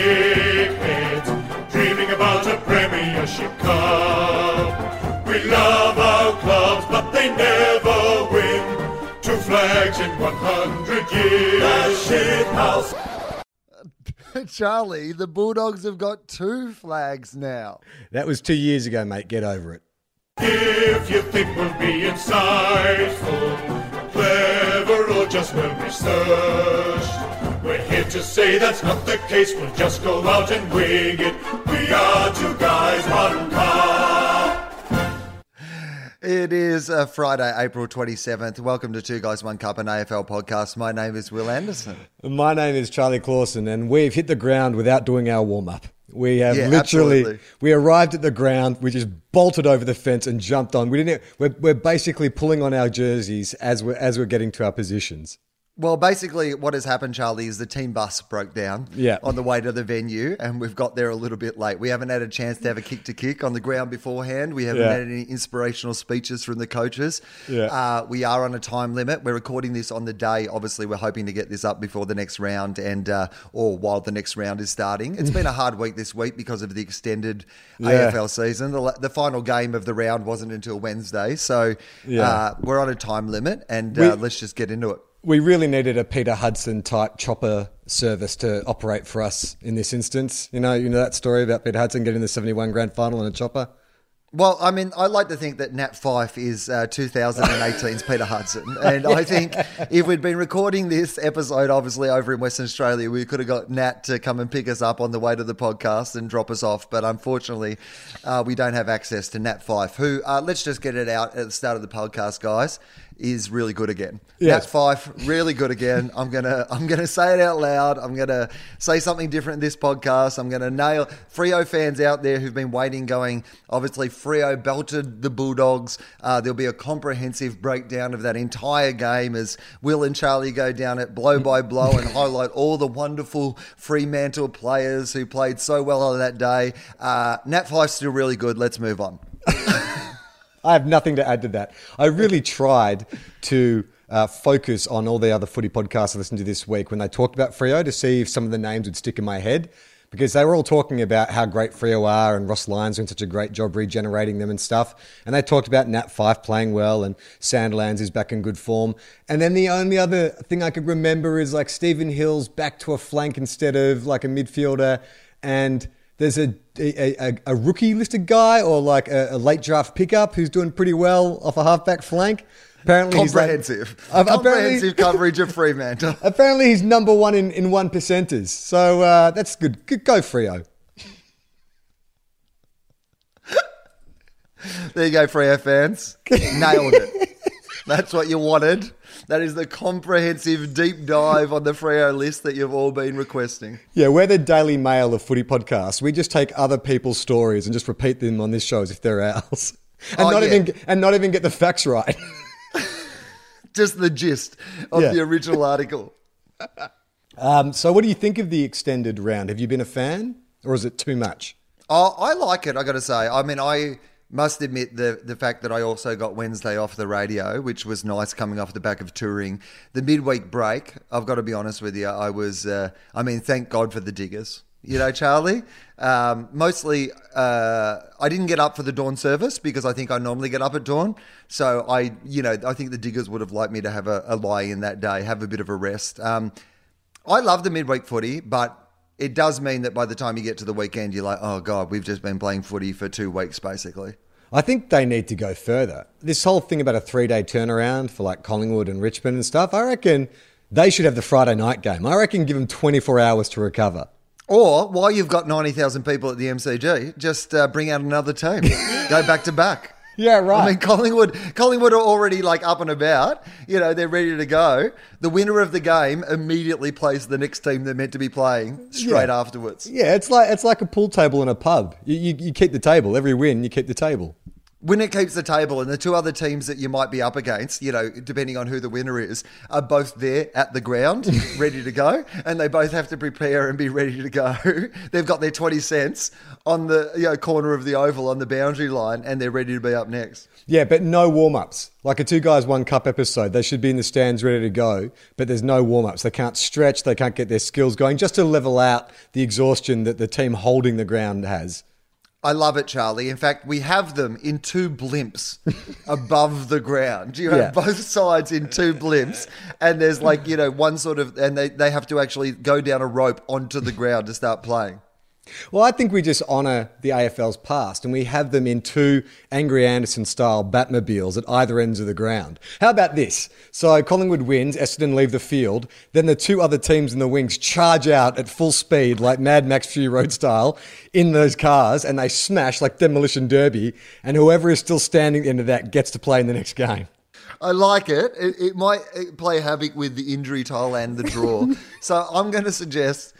dickheads, dreaming about a Premiership Cup. We love our clubs, but they never win. Two flags in 100 years. The shit house. Charlie, the Bulldogs have got two flags now. That was two years ago, mate. Get over it. If you think we'll be insightful, clever, or just well researched, we're here to say that's not the case. We'll just go out and wing it. We are two guys, one cup. It is uh, Friday, April 27th. Welcome to Two Guys, One Cup, an AFL podcast. My name is Wil Anderson. My name is Charlie Clausen, and we've hit the ground without doing our warm up. We have Yeah, literally absolutely. we arrived at the ground, we just bolted over the fence and jumped on. We didn't. We're, we're basically pulling on our jerseys as we're as we're getting to our positions. Well, basically, what has happened, Charlie, is the team bus broke down Yeah. on the way to the venue, and we've got there a little bit late. We haven't had a chance to have a kick to kick on the ground beforehand. We haven't Yeah. had any inspirational speeches from the coaches. Yeah. Uh, we are on a time limit. We're recording this on the day. Obviously, we're hoping to get this up before the next round and uh, or while the next round is starting. It's been a hard week this week because of the extended Yeah. AFL season. The, the final game of the round wasn't until Wednesday, so uh, we're on a time limit, and We- uh, let's just get into it. We really needed a Peter Hudson type chopper service to operate for us in this instance. You know, you know that story about Peter Hudson getting the seventy-one grand final in a chopper. Well, I mean, I like to think that Nat Fyfe is uh, 2018's Peter Hudson. And I think if we'd been recording this episode, obviously, over in Western Australia, we could have got Nat to come and pick us up on the way to the podcast and drop us off. But unfortunately, uh, we don't have access to Nat Fyfe, who, uh, let's just get it out at the start of the podcast, guys, is really good again. Yeah. Nat Fyfe, really good again. I'm gonna I'm gonna say it out loud. I'm gonna say something different in this podcast. I'm gonna nail Freo fans out there who've been waiting, going. Obviously, Freo belted the Bulldogs. Uh, there'll be a comprehensive breakdown of that entire game as Wil and Charlie go down it blow by blow and highlight all the wonderful Fremantle players who played so well on that day. Uh, Nat Fyfe's still really good. Let's move on. I have nothing to add to that. I really tried to uh, focus on all the other footy podcasts I listened to this week when they talked about Freo to see if some of the names would stick in my head because they were all talking about how great Freo are and Ross Lyon's doing such a great job regenerating them and stuff. And they talked about Nat Fyfe playing well and Sandlands is back in good form. And then the only other thing I could remember is like Stephen Hill's back to a flank instead of like a midfielder and there's a a, a, a rookie listed guy or like a, a late draft pickup who's doing pretty well off a halfback flank. Apparently, he's like- Comprehensive, comprehensive coverage of Fremantle. apparently he's number one in, in one percenters. So uh, that's good. good. Go Freo. There you go, Freo fans. Nailed it. That's what you wanted. That is the comprehensive deep dive on the Freo list that you've all been requesting. Yeah, we're the Daily Mail of footy podcasts. We just take other people's stories and just repeat them on this show as if they're ours, and Oh, not yeah. even and not even get the facts right. Just the gist of Yeah. the original article. um, so, what do you think of the extended round? Have you been a fan, or is it too much? Oh, I like it. I got to say. I mean, I must admit the the fact that I also got Wednesday off the radio, which was nice coming off the back of touring. The midweek break, I've got to be honest with you, I was. Uh, I mean, thank God for the diggers. You know, Charlie. Um, mostly, uh, I didn't get up for the dawn service because I think I normally get up at dawn. So I, you know, I think the diggers would have liked me to have a, a lie in that day, have a bit of a rest. Um, I love the midweek footy, but it does mean that by the time you get to the weekend, you're like, oh god, we've just been playing footy for two weeks, basically. I think they need to go further. This whole thing about a three day turnaround for like Collingwood and Richmond and stuff, I reckon they should have the Friday night game. I reckon give them 24 hours to recover. Or while you've got ninety thousand people at the MCG, just uh, bring out another team, go back to back. Yeah, right. I mean, Collingwood, Collingwood are already like up and about. You know, they're ready to go. The winner of the game immediately plays the next team they're meant to be playing straight Yeah. afterwards. yeah, it's like it's like a pool table in a pub. You, you, you keep the table. Every win, you keep the table. Winner keeps the table, and the two other teams that you might be up against, you know, depending on who the winner is, are both there at the ground, ready to go, and they both have to prepare and be ready to go. They've got their 20 cents on the you know, corner of the oval on the boundary line, and they're ready to be up next. Yeah, but no warm ups. Like a two guys, one cup episode, they should be in the stands ready to go, but there's no warm ups. They can't stretch, they can't get their skills going just to level out the exhaustion that the team holding the ground has. I love it, Charlie. In fact, we have them in two blimps above the ground. You have Yeah. both sides in two blimps, and there's like, you know, one sort of, and they, they have to actually go down a rope onto the ground to start playing. Well, I think we just honour the AFL's past and we have them in two Angry Anderson style Batmobiles at either ends of the ground. How about this? So Collingwood wins, Essendon leave the field, then the two other teams in the wings charge out at full speed, like Mad Max Fury Road style, in those cars and they smash like Demolition Derby, and whoever is still standing at the end of that gets to play in the next game. I like it. It, it might play havoc with the injury toll and the draw. so I'm going to suggest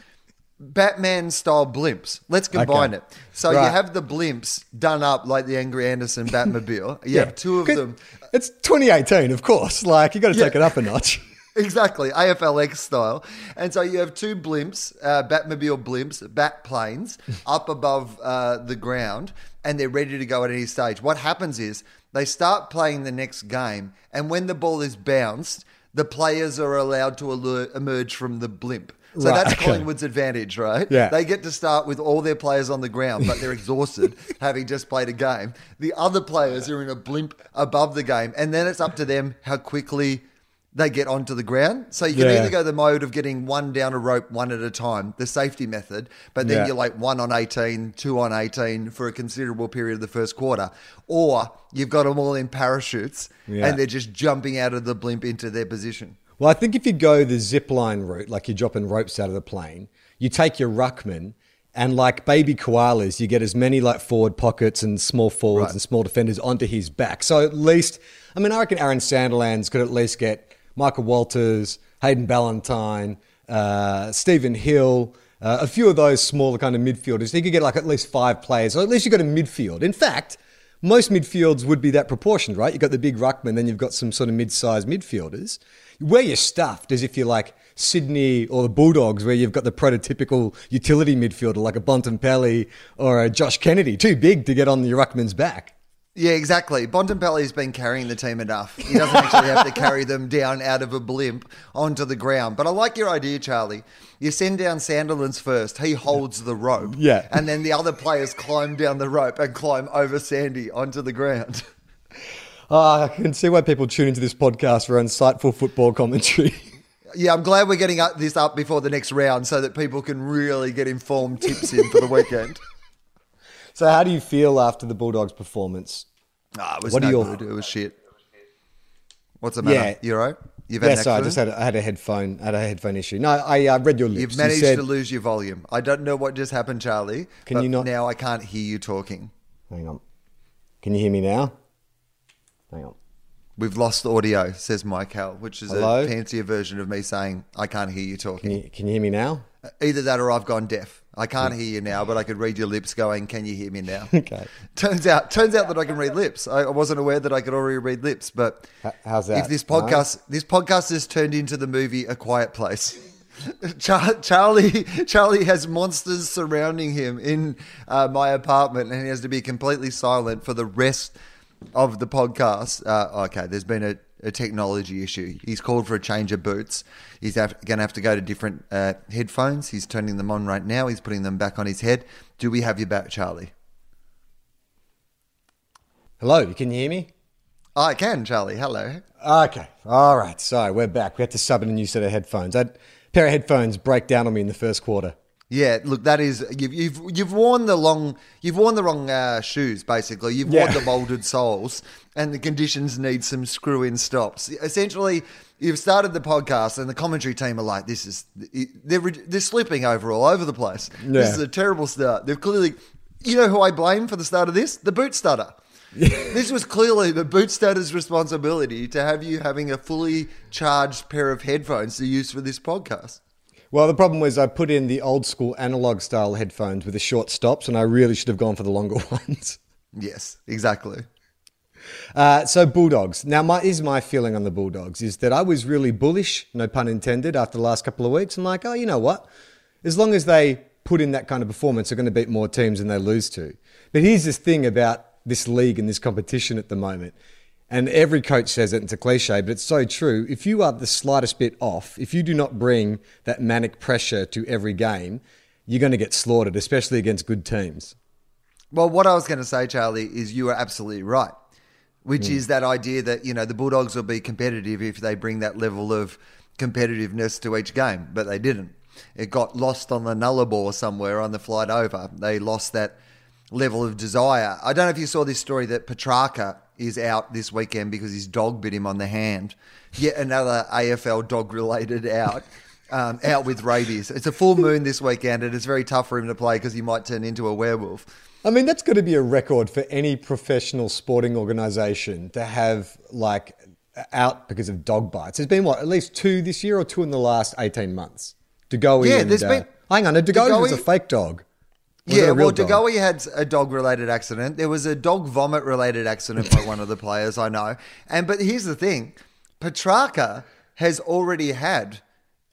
Batman style blimps. Let's combine Okay. it. So you have the blimps done up like the Angry Anderson Batmobile. You have two of them. It's 2018, of course. Like, you got to Yeah. take it up a notch. Exactly, AFLX style. And so you have two blimps, uh, Batmobile blimps, bat planes, up above uh, the ground, and they're ready to go at any stage. What happens is they start playing the next game, and when the ball is bounced, the players are allowed to alert, emerge from the blimp. So Right, that's okay. Collingwood's advantage, right? Yeah. They get to start with all their players on the ground, but they're exhausted having just played a game. The other players are in a blimp above the game, and then it's up to them how quickly they get onto the ground. So you can Yeah. either go the mode of getting one down a rope, one at a time, the safety method, but then Yeah. you're like one on 18, two on 18 for a considerable period of the first quarter. Or you've got them all in parachutes Yeah. and they're just jumping out of the blimp into their position. Well, I think if you go the zip line route, like you're dropping ropes out of the plane, you take your ruckman and like baby koalas, you get as many like forward pockets and small forwards Right. and small defenders onto his back. So at least, I mean, I reckon Aaron Sandilands could at least get Michael Walters, Hayden Ballantyne, uh, Stephen Hill, uh, a few of those smaller kind of midfielders. He could get like at least five players, or at least you got a midfield. In fact, most midfields would be that proportion, right? You've got the big ruckman, then you've got some sort of mid-sized midfielders. Where you're stuffed is if you're like Sydney or the Bulldogs, where you've got the prototypical utility midfielder like a Bontempelli or a Josh Kennedy, too big to get on the ruckman's back. Yeah, exactly. Bontempelli's been carrying the team enough. He doesn't actually have to carry them down out of a blimp onto the ground. But I like your idea, Charlie. You send down Sandilands first. He holds the rope. Yeah. And then the other players climb down the rope and climb over Sandy onto the ground. Ah, I can see why people tune into this podcast for insightful football commentary. Yeah, I'm glad we're getting up- this up before the next round so that people can really get informed tips in for the weekend. so, how do you feel after the Bulldogs' performance? It was What no are your- good. It was shit. What's the matter? Yeah. You right? You've had sorry, I just had a, I had a headphone had a headphone issue. No, I uh, read your lips. You've You managed said- to lose your volume. I don't know what just happened, Charlie. Can but you not- Now I can't hear you talking. Hang on. Can you hear me now? Hang on. We've lost the audio, says Michael, which is Hello? a fancier version of me saying I can't hear you talking. Can you can you hear me now? Either that or I've gone deaf. I can't hear you now, but I could read your lips going, "Can you hear me now?" Okay. Turns out, turns out that I can read lips. I wasn't aware that I could already read lips, but how's that? If this No? podcast, this podcast has turned into the movie A Quiet Place. Char- Charlie, Charlie has monsters surrounding him in uh, my apartment, and he has to be completely silent for the rest of the podcast. Uh, okay, there's been a, a technology issue. He's called for a change of boots. He's going to have to go to different uh, headphones. He's turning them on right now. He's putting them back on his head. Do we have you back, Charlie? Hello, can you hear me? I can, Charlie. Hello. Okay. All right. So we're back. We had to sub in a new set of headphones. A pair of headphones break down on me in the first quarter. Yeah, look, that is you've you've you've worn the long you've worn the wrong uh, shoes. Basically, you've worn the molded soles, and the conditions need some screw-in stops. Essentially, you've started the podcast, and the commentary team are like, "This is they're they're slipping over all over the place. This is a terrible start." They've clearly, you know, who I blame for the start of this? The boot studder. this was clearly the boot studder's responsibility to have you having a fully charged pair of headphones to use for this podcast. Well, the problem was I put in the old school analog style headphones with the short stops, and I really should have gone for the longer ones. Yes, exactly. Uh, so Bulldogs. Now, my is my feeling on the Bulldogs is that I was really bullish, no pun intended, after the last couple of weeks. I'm like, oh, you know what? As long as they put in that kind of performance, they're going to beat more teams than they lose to. But here's this thing about this league and this competition at the moment. And every coach says it, it's a cliche, but it's so true. If you are the slightest bit off, if you do not bring that manic pressure to every game, you're going to get slaughtered, especially against good teams. Well, what I was going to say, Charlie, is you are absolutely right, which hmm. is that idea that, you know, the Bulldogs will be competitive if they bring that level of competitiveness to each game, but they didn't. It got lost on the Nullarbor somewhere on the flight over. They lost that level of desire. I don't know if you saw this story that Petracca is out this weekend because his dog bit him on the hand. Yet another AFL dog related out. Um, out with rabies. It's a full moon this weekend, and it's very tough for him to play because he might turn into a werewolf. I mean, that's got to be a record for any professional sporting organisation to have like out because of dog bites. There's been what, at least two this year or two in the last 18 months. De Goey Yeah, and, there's uh, been- hang on, a De Goey was a fake dog. Was yeah, well? De Goey had a dog related accident. There was a dog vomit related accident by one of the players I know. And but here's the thing Petracca has already had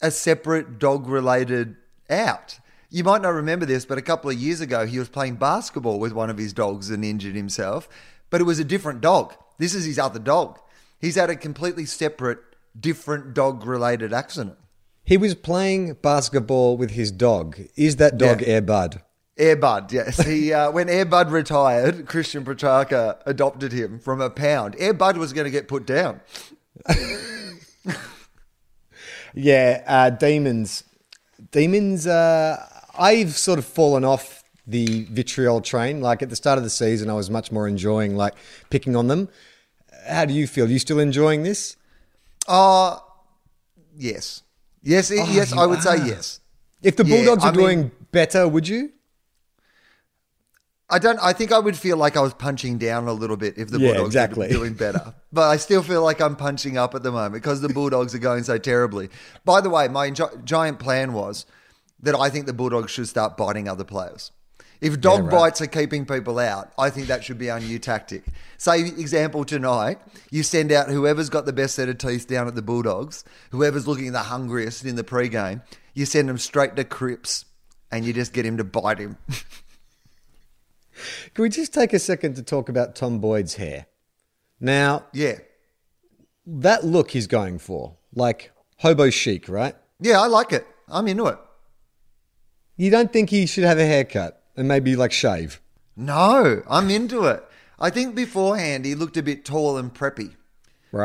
a separate dog related out. You might not remember this, but a couple of years ago, he was playing basketball with one of his dogs and injured himself, but it was a different dog. This is his other dog. He's had a completely separate, different dog related accident. He was playing basketball with his dog. Is that dog Yeah. Air Bud? Airbud, yes. He uh, when Airbud retired, Christian Petracca adopted him from a pound. Airbud was going to get put down. Yeah, uh, demons. Demons. Uh, I've sort of fallen off the vitriol train. Like at the start of the season, I was much more enjoying like picking on them. How do you feel? Are you still enjoying this? Uh yes, yes, i- yes. I would say yes. If the Yeah, Bulldogs I are mean- doing better, would you? I don't. I think I would feel like I was punching down a little bit if the Yeah, Bulldogs exactly. are doing better. But I still feel like I'm punching up at the moment because the Bulldogs are going so terribly. By the way, my gi- giant plan was that I think the Bulldogs should start biting other players. If dog right. bites are keeping people out, I think that should be our new tactic. Say, example tonight, you send out whoever's got the best set of teeth down at the Bulldogs, whoever's looking the hungriest in the pre-game, you send them straight to Cripps and you just get him to bite him. Can we just take a second to talk about Tom Boyd's hair? Now, yeah. that look he's going for, like hobo chic, right? Yeah, I like it. I'm into it. You don't think he should have a haircut and maybe like shave? No, I'm into it. I think beforehand he looked a bit tall and preppy.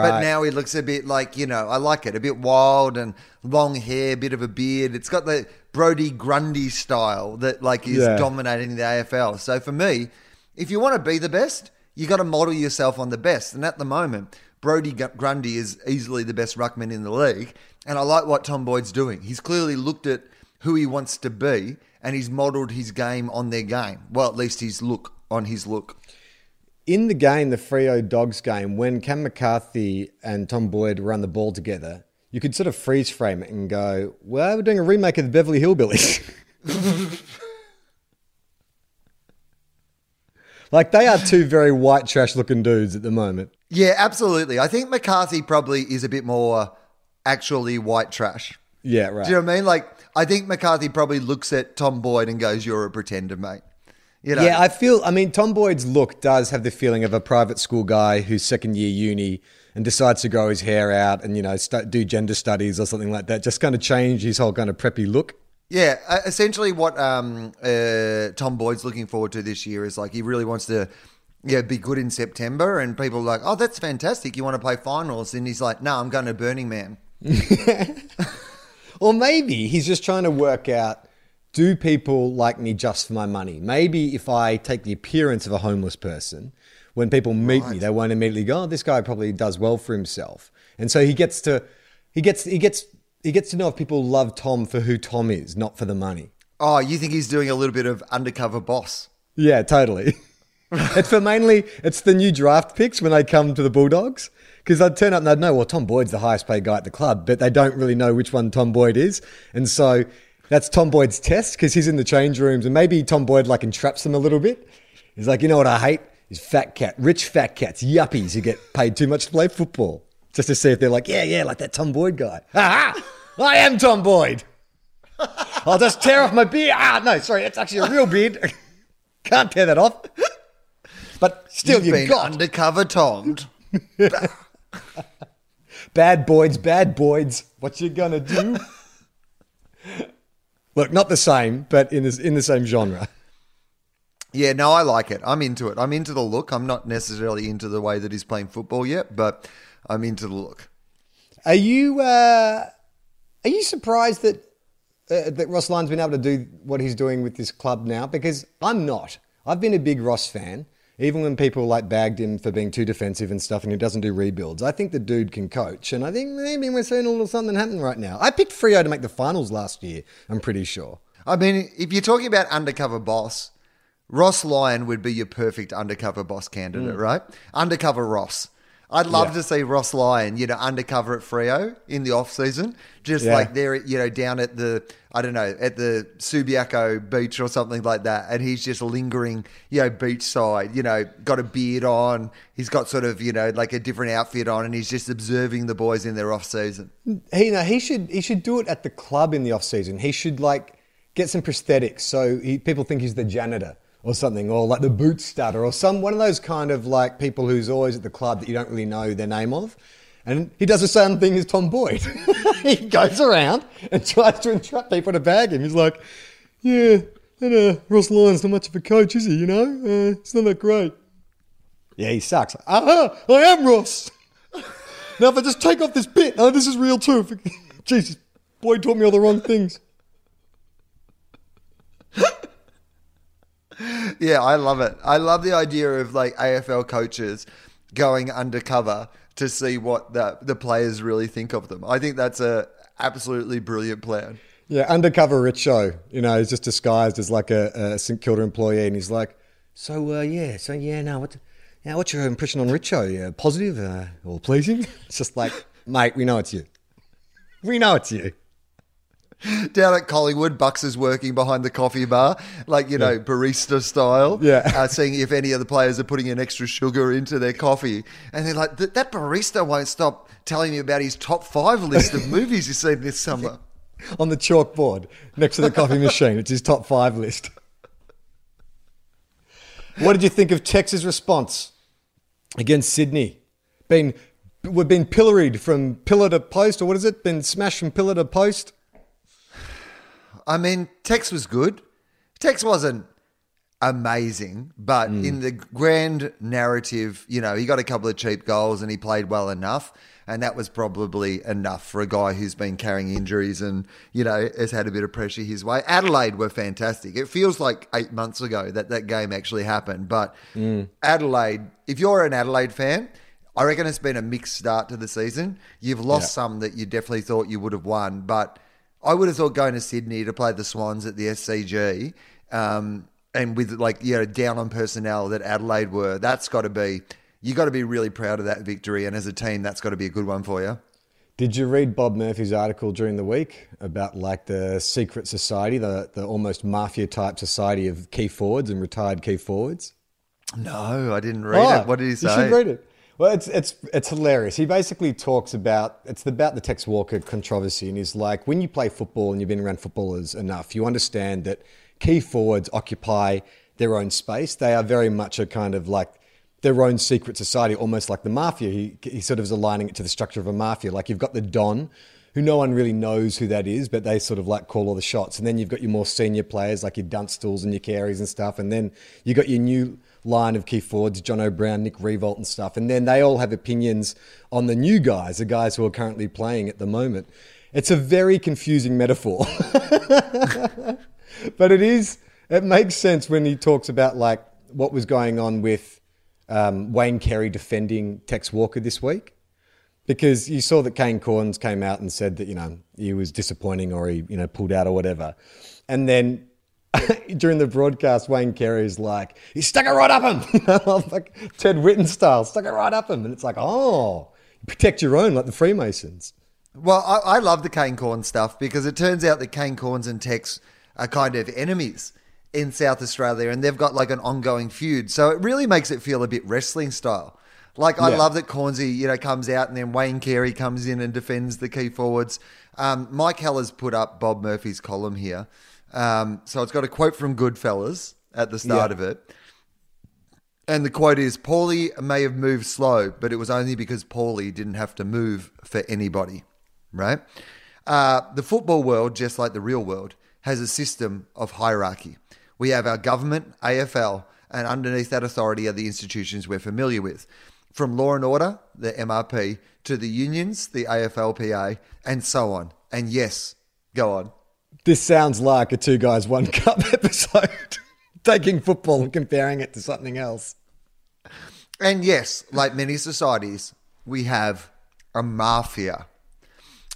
But now he looks a bit like, you know, I like it. A bit wild and long hair, bit of a beard. It's got the Brodie Grundy style that like is Yeah. dominating the AFL. So for me, if you want to be the best, you got to model yourself on the best. And at the moment, Brodie Grundy is easily the best ruckman in the league. And I like what Tom Boyd's doing. He's clearly looked at who he wants to be and he's modelled his game on their game. Well, at least his look on his look. In the game, the Freo Dogs game, when Cam McCarthy and Tom Boyd run the ball together, you could sort of freeze frame it and go, well, we're doing a remake of the Beverly Hillbillies. like they are two very white trash looking dudes at the moment. Yeah, absolutely. I think McCarthy probably is a bit more actually white trash. Yeah, right. Do you know what I mean? Like, I think McCarthy probably looks at Tom Boyd and goes, "You're a pretender, mate." You know? Yeah, I feel. I mean, Tom Boyd's look does have the feeling of a private school guy who's second year uni and decides to grow his hair out and you know stu- do gender studies or something like that. Just kind of change his whole kind of preppy look. Yeah, uh, essentially, what um, uh, Tom Boyd's looking forward to this year is like he really wants to, yeah, be good in September, and people are like, "Oh, that's fantastic! You want to play finals?" And he's like, "No, I'm going to Burning Man." Or maybe he's just trying to work out do people like me just for my money? Maybe if I take the appearance of a homeless person, when people meet me, they won't immediately go, oh, this guy probably does well for himself. And so he gets to he gets he gets he gets to know if people love Tom for who Tom is, not for the money. Oh, you think he's doing a little bit of undercover boss? Yeah, totally. it's for mainly it's the new draft picks when they come to the Bulldogs because they'd turn up and they'd know well Tom Boyd's the highest paid guy at the club, but they don't really know which one Tom Boyd is, and so that's Tom Boyd's test because he's in the change rooms and maybe Tom Boyd like entraps them a little bit. He's like, you know what I hate? is fat cat, rich fat cats, yuppies who get paid too much to play football. Just to see if they're like, yeah, yeah, like that Tom Boyd guy. Ha ha! I am Tom Boyd. I'll just tear off my beard. Ah, no, sorry, it's actually a real beard. Can't tear that off. But still, You've you been got undercover Tommed. bad Boyds, bad Boyds. What you gonna do? Look, not the same, but in this, in the same genre. Yeah, no, I like it. I'm into it. I'm into the look. I'm not necessarily into the way that he's playing football yet, but I'm into the look. Are you uh, are you surprised that uh, that Ross Lyon's been able to do what he's doing with this club now? Because I'm not. I've been a big Ross fan, even when people like bagged him for being too defensive and stuff, and he doesn't do rebuilds. I think the dude can coach, and I think maybe we're seeing a little something happen right now. I picked Freo to make the finals last year. I'm pretty sure. I mean, if you're talking about undercover boss, Ross Lyon would be your perfect undercover boss candidate, mm. right? Undercover Ross. I'd love Yeah. to see Ross Lyon, you know, undercover at Freo in the off season, just Yeah. like there, you know, down at the, I don't know, at the Subiaco beach or something like that, and he's just lingering, you know, beachside, you know, got a beard on, he's got sort of, you know, like a different outfit on, and he's just observing the boys in their off season. He, no, he should he should do it at the club in the off season. He should like get some prosthetics so he, people think he's the janitor or something, or like the boot studder or some one of those kind of like people who's always at the club that you don't really know their name of. And he does the same thing as Tom Boyd. he goes around and tries to entrap people to bag him. He's like, "Yeah, that uh, Ross Lyon's not much of a coach, is he? You know, uh, it's not that great." Yeah, he sucks. Aha! I am Ross. Now, if I just take off this bit, oh, this is real too. Jesus, Boyd taught me all the wrong things. Yeah, I love it. I love the idea of like AFL coaches going undercover to see what the the players really think of them. I think that's a absolutely brilliant plan. Yeah, undercover Richo. You know, he's just disguised as like a, a St Kilda employee, and he's like, "So, uh, yeah, so yeah, now what? Now, what's your impression on Richo? Yeah, positive uh, or pleasing?" It's just like, mate, we know it's you. We know it's you. Down at Collingwood, Bucks is working behind the coffee bar, like you know, barista style. Yeah. uh, seeing if any of the players are putting an extra sugar into their coffee, and they're like, "That that barista won't stop telling me about his top five list of movies he's seen this summer." On the chalkboard next to the coffee machine, it's his top five list. What did you think of Tex's response against Sydney? Been we've been pilloried from pillar to post, or what is it? Been smashed from pillar to post. I mean, Tex was good. Tex wasn't amazing, but in mm. the grand narrative, you know, he got a couple of cheap goals and he played well enough. And that was probably enough for a guy who's been carrying injuries and, you know, has had a bit of pressure his way. Adelaide were fantastic. It feels like eight months ago that that game actually happened. But mm. Adelaide, if you're an Adelaide fan, I reckon it's been a mixed start to the season. You've lost Yeah. some that you definitely thought you would have won, but I would have thought going to Sydney to play the Swans at the SCG, um, and with like you know down on personnel that Adelaide were, that's got to be you got to be really proud of that victory, and as a team, that's got to be a good one for you. Did you read Bob Murphy's article during the week about like the secret society, the the almost mafia type society of key forwards and retired key forwards? No, I didn't read Oh, it. What did he say? You should read it. Well, it's it's it's hilarious. He basically talks about it's about the Tex Walker controversy, and he's like, when you play football and you've been around footballers enough, you understand that key forwards occupy their own space. They are very much a kind of like their own secret society, almost like the mafia. He he sort of is aligning it to the structure of a mafia. Like you've got the don. Who no one really knows who that is, but they sort of like call all the shots. And then you've got your more senior players like your Dunstalls and your Careys and stuff. And then you got your new line of key forwards, John O'Brien, Nick Riewoldt and stuff. And then they all have opinions on the new guys, the guys who are currently playing at the moment. It's a very confusing metaphor. but it is, it makes sense when he talks about like what was going on with um, Wayne Carey defending Tex Walker this week. Because you saw that Kane Cornes came out and said that, you know, he was disappointing or he, you know, pulled out or whatever. And then during the broadcast, Wayne Carey's like, he stuck it right up him. like Ted Whitten style, stuck it right up him. And it's like, oh, protect your own like the Freemasons. Well, I, I love the cane Corn stuff because it turns out that Kane Cornes and Tex are kind of enemies. in South Australia, and they've got like an ongoing feud. So it really makes it feel a bit wrestling style. Like I Yeah. love that Cornsey, you know, comes out and then Wayne Carey comes in and defends the key forwards. Um, Mike Heller's put up Bob Murphy's column here, um, so it's got a quote from Goodfellas at the start Yeah. of it. And the quote is Paulie may have moved slow, but it was only because Paulie didn't have to move for anybody, right? Uh, the football world, just like the real world, has a system of hierarchy. We have our government, AFL, and underneath that authority are the institutions we're familiar with. From law and order, the MRP, to the unions, the AFLPA, and so on. And yes, go on. This sounds like a two guys one cup episode, taking football and comparing it to something else. And yes, like many societies, we have a mafia.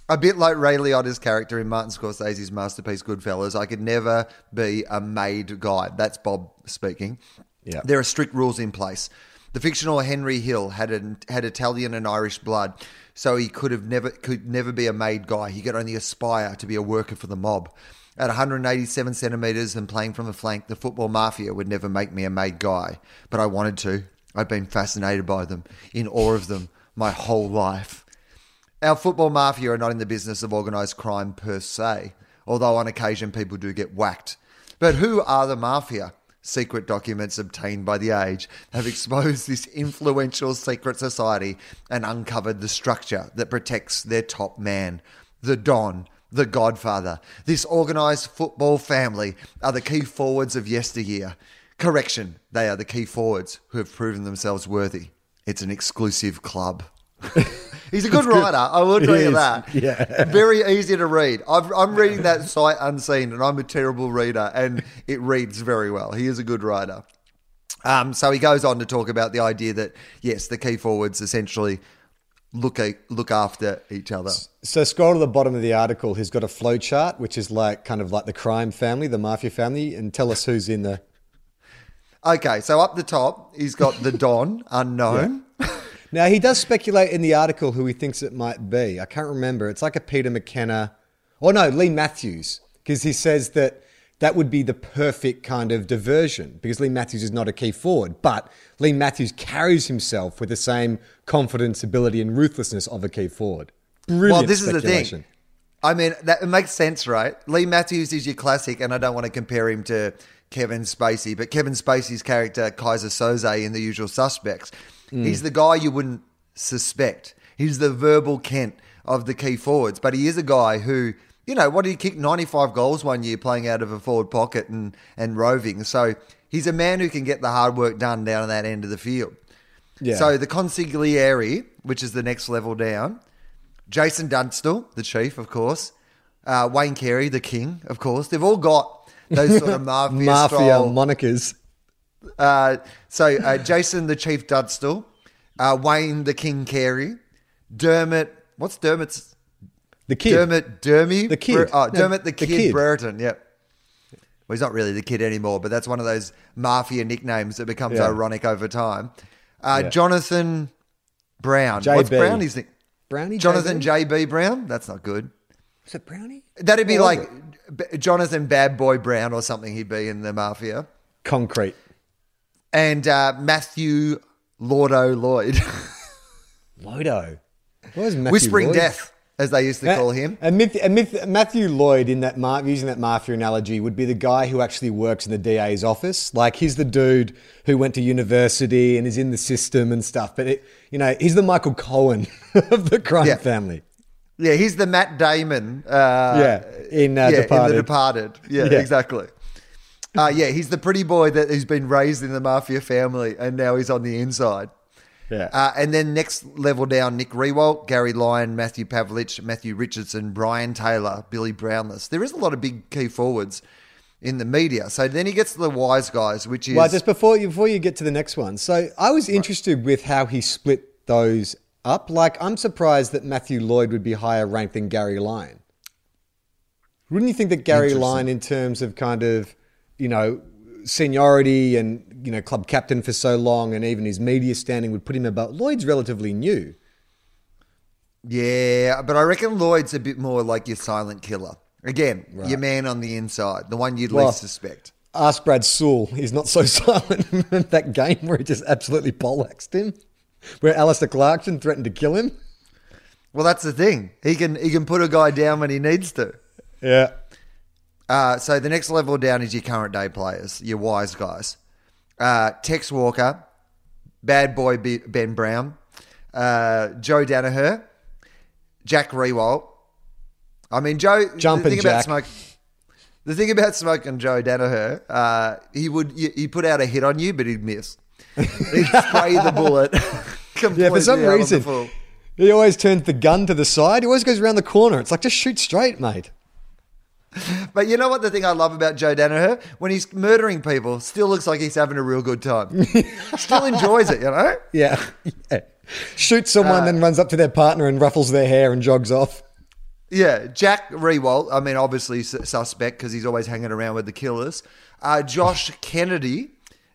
A bit like Ray Liotta's character in Martin Scorsese's masterpiece Goodfellas, I could never be a made guy. That's Bob speaking. Yeah. There are strict rules in place. The fictional Henry Hill had an, had Italian and Irish blood, so he could have never could never be a made guy. He could only aspire to be a worker for the mob. At 187 centimeters and playing from the flank, the football mafia would never make me a made guy, but I wanted to. I'd been fascinated by them, in awe of them, my whole life. Our football mafia are not in the business of organised crime per se, although on occasion people do get whacked. But who are the mafia? Secret documents obtained by the age have exposed this influential secret society and uncovered the structure that protects their top man, the Don, the Godfather. This organised football family are the key forwards of yesteryear. Correction, they are the key forwards who have proven themselves worthy. It's an exclusive club. He's a good writer. I will tell you that. yeah. Very easy to read. I've, I'm reading that sight unseen, and I'm a terrible reader, and it reads very well. He is a good writer. Um, so he goes on to talk about the idea that yes, the key forwards essentially look a, look after each other. So scroll to the bottom of the article. He's got a flow chart, which is like kind of like the crime family, the mafia family, and tell us who's in the. Okay, so up the top, he's got the Don, unknown. Now he does speculate in the article who he thinks it might be. I can't remember. It's like a Peter McKenna, or no, Leigh Matthews, because he says that that would be the perfect kind of diversion because Leigh Matthews is not a key forward, but Leigh Matthews carries himself with the same confidence, ability, and ruthlessness of a key forward. Brilliant well, this is the thing. I mean, that it makes sense, right? Leigh Matthews is your classic, and I don't want to compare him to Kevin Spacey, but Kevin Spacey's character Keyser Söze in The Usual Suspects, he's the guy you wouldn't suspect. He's the Verbal Kint of the key forwards, but he is a guy who, you know, what did he kick 95 goals one year playing out of a forward pocket and and roving. So he's a man who can get the hard work done down at that end of the field. Yeah. So the consigliere, which is the next level down, Jason Dunstall, the chief, of course, uh, Wayne Carey, the king, of course. They've all got those sort of mafia, mafia monikers. Uh, so uh, Jason, the chief Dunstall, uh, Wayne, the king Carey, Dermot. What's Dermot's? The kid. Dermot Dermy. The kid. Bre- oh, No, Dermot the, the kid, kid. Brereton. Yep. Well, he's not really the kid anymore, but that's one of those mafia nicknames that becomes Yeah. ironic over time. Uh, Yeah. Jonathan Brown. What's JB. Brownie's name? Brownie. Jonathan JB? JB Brown? That's not good. Is it Brownie? That'd be What like B- Jonathan Bad Boy Brown or something he'd be in the mafia. Concrete. And uh, Matthew Lordo Lloyd. Lodo. What was Matthew Whispering Lloyd's- Death, as they used to call him. A myth, a myth, Matthew Lloyd, in that ma- using that mafia analogy, would be the guy who actually works in the DA's office. Like he's the dude who went to university and is in the system and stuff. But it, you know, he's the Michael Cohen of the crime Yeah. family. Yeah, he's the Matt Damon. Uh, Yeah, in, uh, yeah, Departed. in The Departed. Yeah, Yeah. exactly. Uh, yeah, he's the pretty boy that who's been raised in the mafia family and now he's on the inside. Yeah. Uh, and then next level down, Nick Riewoldt, Gary Lyon, Matthew Pavlich, Matthew Richardson, Brian Taylor, Billy Brownless. There is a lot of big key forwards in the media. So then he gets to the wise guys, which is Well, just before you, before you get to the next one, so I was interested with how he split those up. Like, I'm surprised that Matthew Lloyd would be higher ranked than Gary Lyon. Wouldn't you think that Gary Lyon, in terms of kind of, you know, seniority and you know, club captain for so long, and even his media standing would put him above? Lloyd's relatively new. Yeah, but I reckon Lloyd's a bit more like your silent killer. Again, your man on the inside, the one you'd Well, least suspect. ask Brad Sewell. He's not so silent in that game where he just absolutely poleaxed him, where Alastair Clarkson threatened to kill him. Well, that's the thing. He can he can put a guy down when he needs to. Yeah. Uh, so the next level down is your current day players, your wise guys. Uh, Tex Walker, bad boy B- Ben Brown, uh, Joe Daniher, Jack Riewoldt. I mean, Joe. Jumping the thing Jack. about smoke. The thing about smoking Joe Daniher, uh, he would he put out a hit on you, but he'd miss. He'd spray the bullet. Yeah, for some completely out on the reason, he always turns the gun to the side. He always goes around the corner. It's like, just shoot straight, mate. But you know what the thing I love about Joe Daniher? When he's murdering people, still looks like he's having a real good time. still enjoys it, you know? Yeah. yeah. Shoots someone, then runs up to their partner and ruffles their hair and jogs off. Yeah, Jack Riewoldt, I mean, obviously suspect because he's always hanging around with the killers. Uh, Josh Kennedy,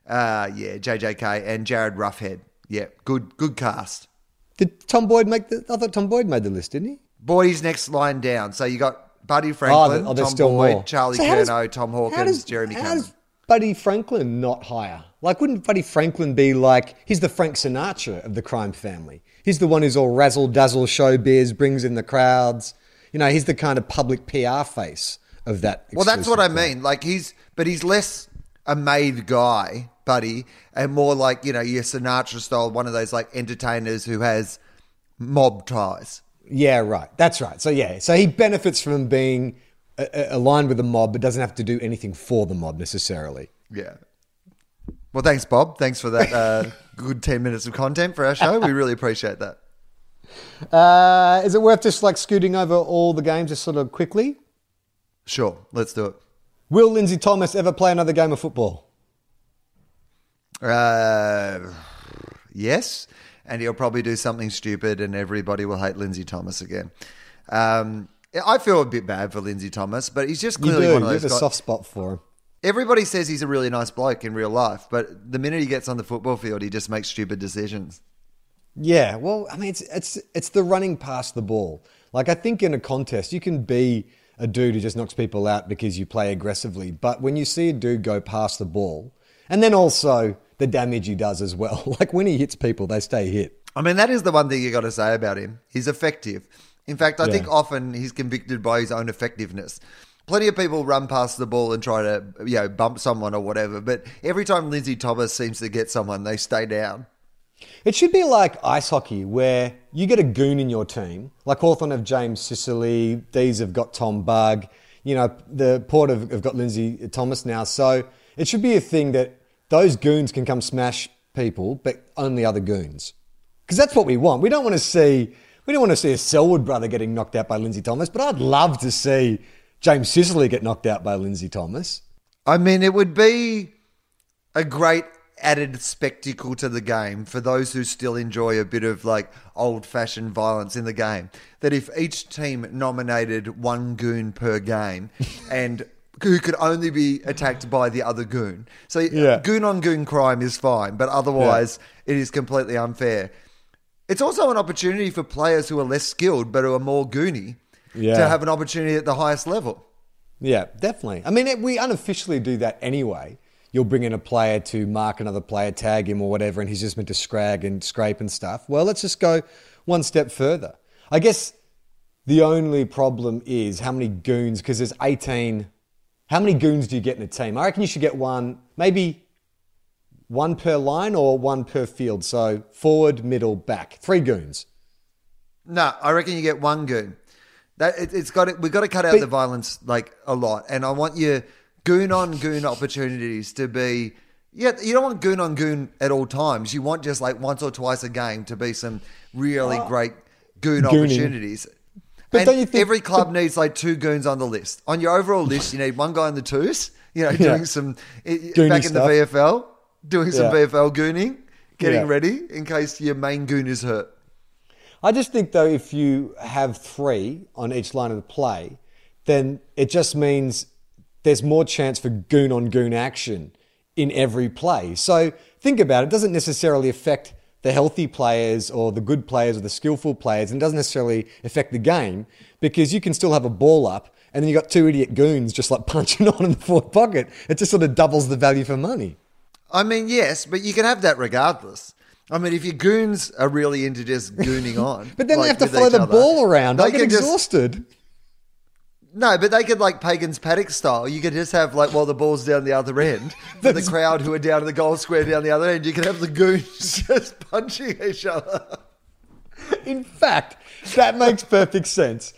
uh, yeah, JJK, and Jarrad Roughead. Yeah, good good cast. Did Tom Boyd make the? I thought Tom Boyd made the list, didn't he? Boyd's next line down. So you got Buddy oh, oh, Franklin, oh, there's Tom still Boyd, more. Charlie So how does- Curnow, Tom how Hawkins, does- Jeremy how Cameron. does Buddy Franklin not higher? Like, wouldn't Buddy Franklin be like, he's the Frank Sinatra of the crime family? He's the one who's all razzle dazzle showbiz, brings in the crowds. You know, he's the kind of public PR face of that. Well, that's what I mean. Like he's, but he's less a made guy, buddy, and more like you know your Sinatra style, one of those like entertainers who has mob ties. Yeah, right. That's right. So, yeah. So he benefits from being uh, uh, aligned with the mob, but doesn't have to do anything for the mob necessarily. Yeah. Well, thanks, Bob. Thanks for that uh, good ten minutes of content for our show. We really appreciate that. Uh, is it worth just like scooting over all the games just sort of quickly? Sure, let's do it. Will Lindsay Thomas ever play another game of football? Uh, yes, and he'll probably do something stupid, and everybody will hate Lindsay Thomas again. Um, I feel a bit bad for Lindsay Thomas, but he's just You clearly do. one of You those have a soft spot for him. Everybody says he's a really nice bloke in real life, but the minute he gets on the football field, he just makes stupid decisions. Yeah, well, I mean, it's it's it's the running past the ball. Like I think in a contest, you can be a dude who just knocks people out because you play aggressively, but when you see a dude go past the ball, and then also the damage he does as well. Like when he hits people, they stay hit. I mean, that is the one thing you got to say about him. He's effective. In fact, I Yeah. think often he's convicted by his own effectiveness. Plenty of people run past the ball and try to, you know, bump someone or whatever. But every time Lindsay Thomas seems to get someone, they stay down. It should be like ice hockey, where you get a goon in your team. Like Hawthorn have James Sicily, Dees have got Tom Bugg. You know, the Port have, have got Lindsay Thomas now. So it should be a thing that those goons can come smash people, but only other goons. Because that's what we want. We don't want to see we don't want to see a Selwood brother getting knocked out by Lindsay Thomas, but I'd love to see James Sicily get knocked out by Lindsay Thomas. I mean, it would be a great added spectacle to the game for those who still enjoy a bit of like old fashioned violence in the game. That if each team nominated one goon per game and who could only be attacked by the other goon. So uh, Yeah. goon on goon crime is fine, but otherwise it is completely unfair. It's also an opportunity for players who are less skilled but who are more goony Yeah. to have an opportunity at the highest level. Yeah, definitely. I mean, it, we unofficially do that anyway. You'll bring in a player to mark another player, tag him or whatever, and he's just meant to scrag and scrape and stuff. Well, let's just go one step further. I guess the only problem is how many goons, because there's 18. How many goons do you get in a team? I reckon you should get one, maybe one per line or one per field. So forward, middle, back. Three goons. No, I reckon you get one goon. That it, it's got it. We've got to cut out But- the violence like a lot, and I want your goon on goon opportunities to be. Yeah, you don't want goon on goon at all times. You want just like once or twice a game to be some really great goon Gooning. opportunities. But and don't you think- every club needs like two goons on the list? On your overall list, you need one guy in the twos. You know, doing some eh, eh, i- Goony back in stuff. the VFL, doing some Yeah. VFL gooning, getting Yeah. ready in case your main goon is hurt. I just think though, if you have three on each line of the play, then it just means there's more chance for goon on goon action in every play. So think about it. It doesn't necessarily affect the healthy players or the good players or the skillful players and doesn't necessarily affect the game because you can still have a ball up and then you've got two idiot goons just like punching on in the forward pocket. It just sort of doubles the value for money. I mean, yes, but you can have that regardless. I mean, if your goons are really into just gooning on, But then like, they have to follow the other, ball around. They I get can just exhausted. No, but they could like Pagan's paddock style. You could just have like while the ball's down the other end, for the crowd who are down in the goal square down the other end, you could have the goons just punching each other. In fact, that makes perfect sense.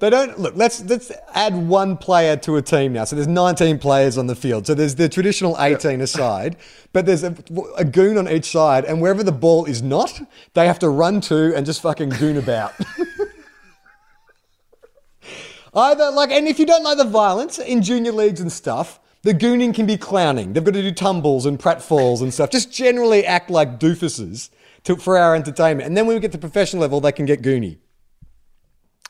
They don't look. Let's let's add one player to a team now. So there's 19 players on the field. So there's the traditional 18 aside, but there's a, a goon on each side, and wherever the ball is not, they have to run to and just fucking goon about. Either like, and if you don't like the violence in junior leagues and stuff, the gooning can be clowning. They've got to do tumbles and pratfalls and stuff. Just generally act like doofuses to, for our entertainment. And then when we get to professional level, they can get goony.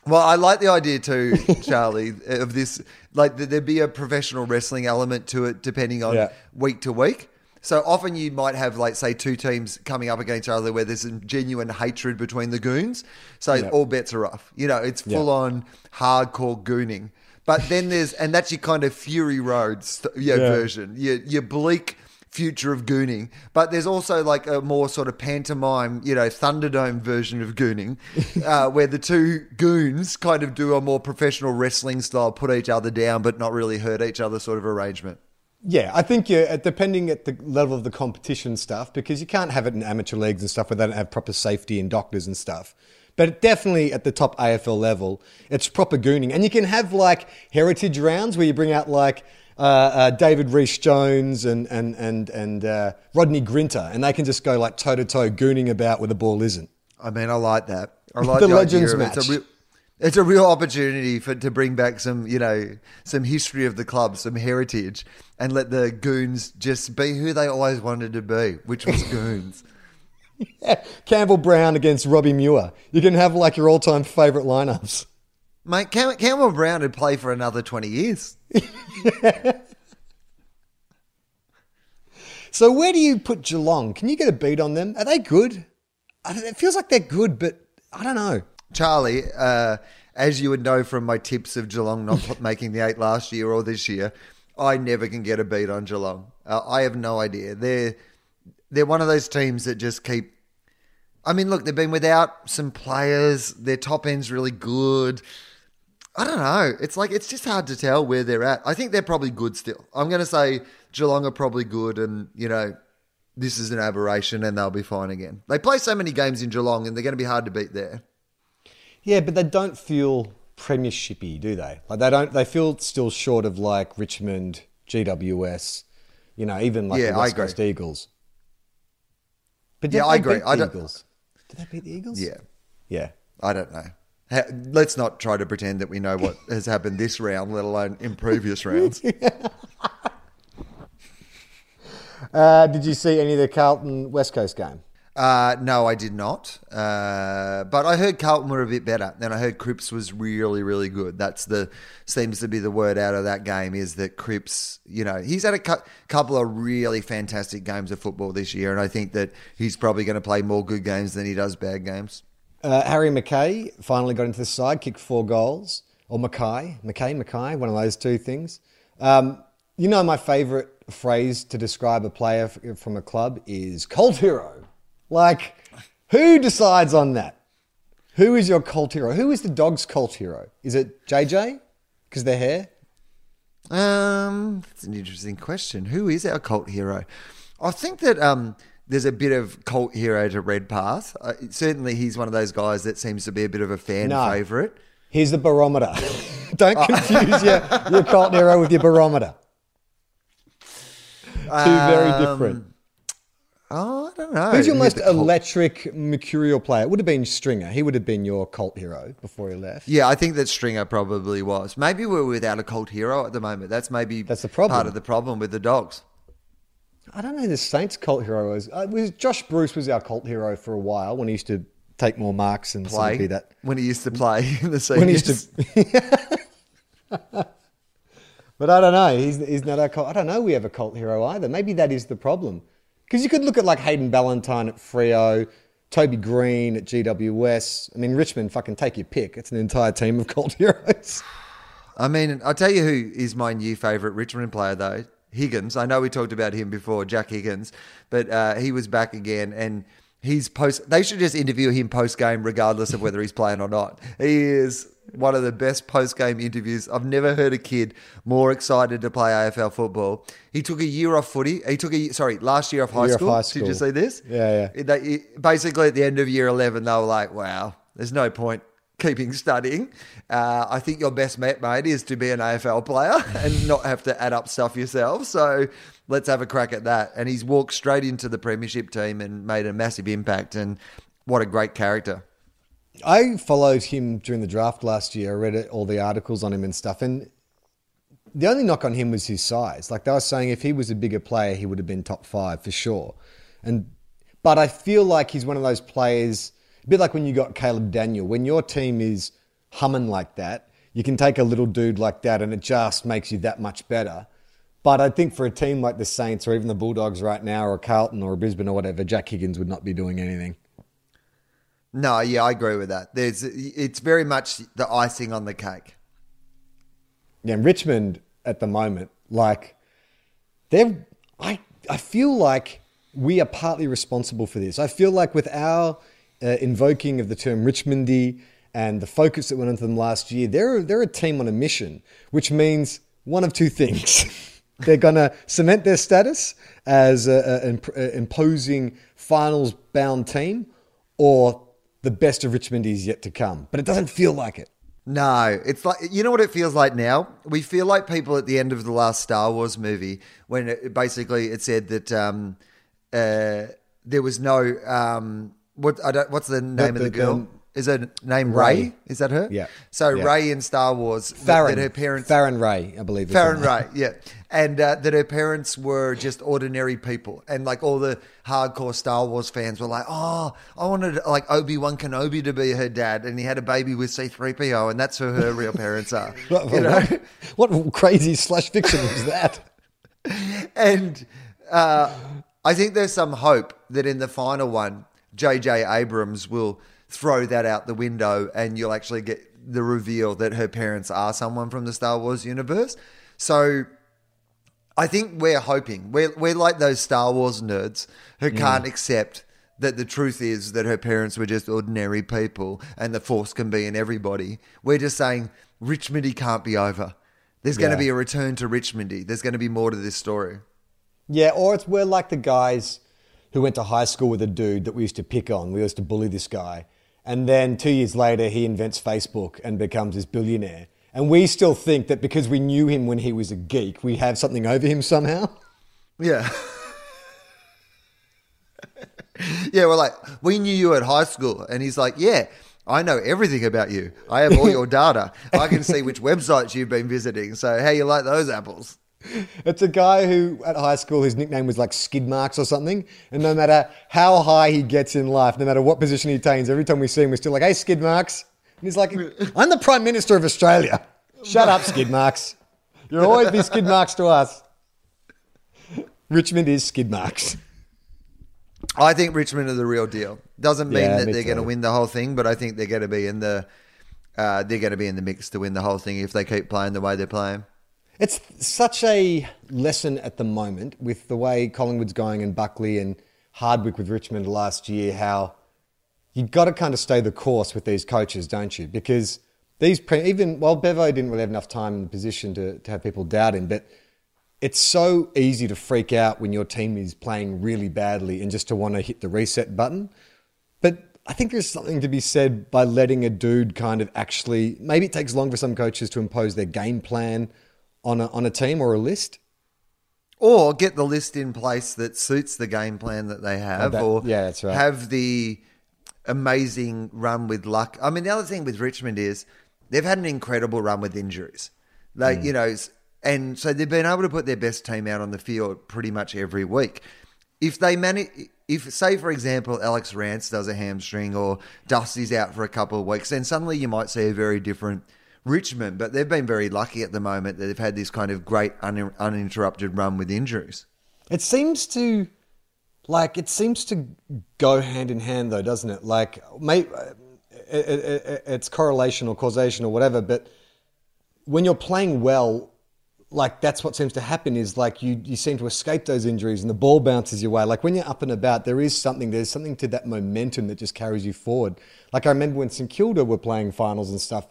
Well, I like the idea too, Charlie, of this. Like that there'd be a professional wrestling element to it, depending on Yeah. week to week. So often you might have, like, say, two teams coming up against each other where there's some genuine hatred between the goons. So Yeah. all bets are off. You know, it's full on hardcore gooning. But then there's, and that's your kind of Fury Road Yeah. version. Your, your bleak future of gooning. But there's also like a more sort of pantomime, you know, Thunderdome version of gooning, uh, where the two goons kind of do a more professional wrestling style, put each other down, but not really hurt each other sort of arrangement. Yeah, I think you're depending at the level of the competition stuff, because you can't have it in amateur leagues and stuff where they don't have proper safety and doctors and stuff. But definitely at the top AFL level, it's proper gooning. And you can have like heritage rounds where you bring out like uh, uh, David Rhys-Jones and, and, and, and uh, Rodney Grinter, and they can just go like toe to toe gooning about where the ball isn't. I mean, I like that. I like The the, Legends idea of it. It's match. It's a real opportunity for to bring back some, you know, some history of the club, some heritage, and let the goons just be who they always wanted to be, which was goons. Campbell Brown against Robbie Muir. You can have like your all time favourite lineups. Mate, Cam- Campbell Brown would play for another twenty years. So where do you put Geelong? Can you get a beat on them? Are they good? It feels like they're good, but I don't know. Charlie, uh, as you would know from my tips of Geelong not making the eight last year or this year, I never can get a beat on Geelong. Uh, I have no idea. They're they're one of those teams that just keep. I mean, look, they've been without some players. Their top end's really good. I don't know. It's like it's just hard to tell where they're at. I think they're probably good still. I'm going to say Geelong are probably good, and you know, this is an aberration, and they'll be fine again. They play so many games in Geelong, and they're going to be hard to beat there. Yeah, but they don't feel premiershipy, do they? Like they don't. They feel still short of like Richmond, GWS. You know, even like Yeah, the West. Coast Eagles. But Yeah, I agree. beat I don't- Eagles? Did they beat the Eagles? Yeah. Yeah. I don't know. Ha- Let's not try to pretend that we know what has happened this round, let alone in previous rounds. Uh, did you see any of the Carlton West Coast game? Uh, no, I did not. Uh, but I heard Carlton were a bit better. and I heard Cripps was really, really good. That's the seems to be the word out of that game is that Cripps, you know, he's had a cou- couple of really fantastic games of football this year, and I think that he's probably going to play more good games than he does bad games. Uh, Harry McKay finally got into the side, kicked four goals. Or Mackay, McKay, McKay, one of those two things. Um, you know, my favourite phrase to describe a player from a club is cult hero. Like, who decides on that? Who is your cult hero? Who is the dog's cult hero? Is it JJ? Because their hair? Um, that's an interesting question. Who is our cult hero? I think that um, there's a bit of cult hero to Redpath. Uh, certainly, he's one of those guys that seems to be a bit of a fan No. favourite. He's the barometer. Don't confuse your, your cult hero with your barometer. Two very different. Oh, I don't know. Who's your Who's most electric mercurial player? It would have been Stringer. He would have been your cult hero before he left. Yeah, I think that Stringer probably was. Maybe we're without a cult hero at the moment. That's maybe That's the problem. part of the problem with the dogs. I don't know who the Saints cult hero is. Uh, was Josh Bruce was our cult hero for a while when he used to take more marks and sort of Play be that. when he used to play in the seniors. When he used to. but I don't know. He's, he's not our cult. I don't know. We have a cult hero either. Maybe that is the problem. Because you could look at like Hayden Ballantyne at Freo, Toby Greene at GWS. I mean, Richmond, fucking take your pick. It's an entire team of cult heroes. I mean, I'll tell you who is my new favourite Richmond player, though Higgins. I know we talked about him before, Jack Higgins, but uh, he was back again. And he's post. They should just interview him post game, regardless of whether he's playing or not. He is one of the best post game interviews. I've never heard a kid more excited to play AFL football. He took a year off footy. He took a sorry last year off high, Year school. high Did you see this? Yeah, yeah. They, it- basically, at the end of year eleven, they were like, "Wow, there's no point." Keeping studying, uh, I think your best bet, mate, is to be an AFL player and not have to add up stuff yourself. So let's have a crack at that. And he's walked straight into the premiership team and made a massive impact. And what a great character! I followed him during the draft last year. I read all the articles on him and stuff. And the only knock on him was his size. Like they were saying, if he was a bigger player, he would have been top five for sure. And but I feel like he's one of those players, a bit like when you got Caleb Daniel. When your team is humming like that, you can take a little dude like that, and it just makes you that much better. But I think for a team like the Saints or even the Bulldogs right now, or Carlton or Brisbane or whatever, Jack Higgins would not be doing anything. No, yeah, I agree with that. There's, it's very much the icing on the cake. Yeah, Richmond at the moment, like they're, I, I feel like we are partly responsible for this. I feel like with our uh, invoking of the term Richmondy and the focus that went into them last year, they're they're a team on a mission, which means one of two things. they're going to cement their status as an imposing finals bound team, or the best of Richmond is yet to come. But it doesn't feel like it. No, it's like you know what it feels like now. We feel like people at the end of the last Star Wars movie when it, basically it said that um, uh, there was no um, what I don't, what's the name of the- the girl? Is her name Rey? Rey. Is that her? Yeah. So Yeah. Rey in Star Wars, Farron, that her parents Farron Rey, I believe. Farron. Rey, yeah, and uh, that her parents were just ordinary people, and like all the hardcore Star Wars fans were like, "Oh, I wanted like Obi Wan Kenobi to be her dad, and he had a baby with C three PO, and that's who her real parents are." What, you know? what, what crazy slash fiction was that? and uh, I think there's some hope that in the final one, J.J. Abrams will throw that out the window, and you'll actually get the reveal that her parents are someone from the Star Wars universe. So I think we're hoping we're we're like those Star Wars nerds who mm. can't accept that the truth is that her parents were just ordinary people and the force can be in everybody. We're just saying Richmondy can't be over. There's going to be a return to Richmondy. There's going to be more to this story. Yeah, or it's we're like the guys who went to high school with a dude that we used to pick on. We used to bully this guy. And then two years later, he invents Facebook and becomes this billionaire. And we still think that because we knew him when he was a geek, we have something over him somehow. Yeah. yeah, we're like, we knew you at high school. And he's like, yeah, I know everything about you. I have all your data. I can see which websites you've been visiting. So, how you like those apples? It's a guy who at high school his nickname was like skid marks or something. And no matter how high he gets in life, no matter what position he attains, every time we see him, we're still like, hey, skid marks. And he's like, I'm the Prime Minister of Australia. Shut up, skid marks. You'll always be skid marks to us. Richmond is skid marks. I think Richmond are the real deal. Doesn't mean Yeah, that me they're going to win the whole thing, but I think they're going to be in the uh, they're going to be in the mix to win the whole thing if they keep playing the way they're playing. It's such a lesson at the moment with the way Collingwood's going and Buckley and Hardwick with Richmond last year, how you've got to kind of stay the course with these coaches, don't you? Because these, pre- even, well, Bevo didn't really have enough time in the position to, to have people doubt him, but it's so easy to freak out when your team is playing really badly and just to want to hit the reset button. But I think there's something to be said by letting a dude kind of actually, maybe it takes long for some coaches to impose their game plan on a, on a team or a list. or get the list in place that suits the game plan that they have, that- or yeah, that's right. have the amazing run with luck. I mean, the other thing with Richmond is they've had an incredible run with injuries, Mm. like you know, and so they've been able to put their best team out on the field pretty much every week. If they manage, if say for example Alex Rance does a hamstring or Dusty's out for a couple of weeks, then suddenly you might see a very different Richmond. But they've been very lucky at the moment that they've had this kind of great un- uninterrupted run with injuries. It seems to, like, it seems to go hand in hand, though, doesn't it? Like, it, it, it's correlation or causation or whatever, but when you're playing well, like that's what seems to happen is like you you seem to escape those injuries and the ball bounces your way. Like when you're up and about, there is something there's something to that momentum that just carries you forward. Like I remember when St Kilda were playing finals and stuff,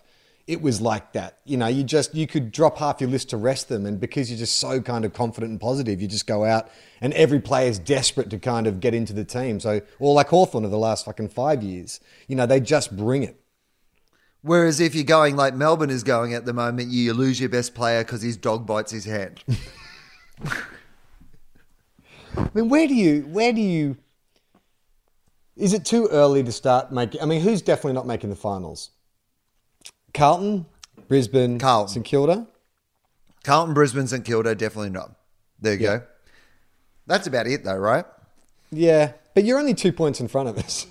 it was like that. You know, you just you could drop half your list to rest them, and because you're just so kind of confident and positive, you just go out and every player is desperate to kind of get into the team. So, or like Hawthorn of the last fucking five years, you know, they just bring it. Whereas if you're going like Melbourne is going at the moment, you lose your best player because his dog bites his hand. I mean, where do you, where do you, is it too early to start making, I mean, who's definitely not making the finals? Carlton, Brisbane, Carlton. St Kilda? Carlton, Brisbane, St Kilda, definitely not. There you Yeah. go. That's about it though, right? Yeah, but you're only two points in front of us.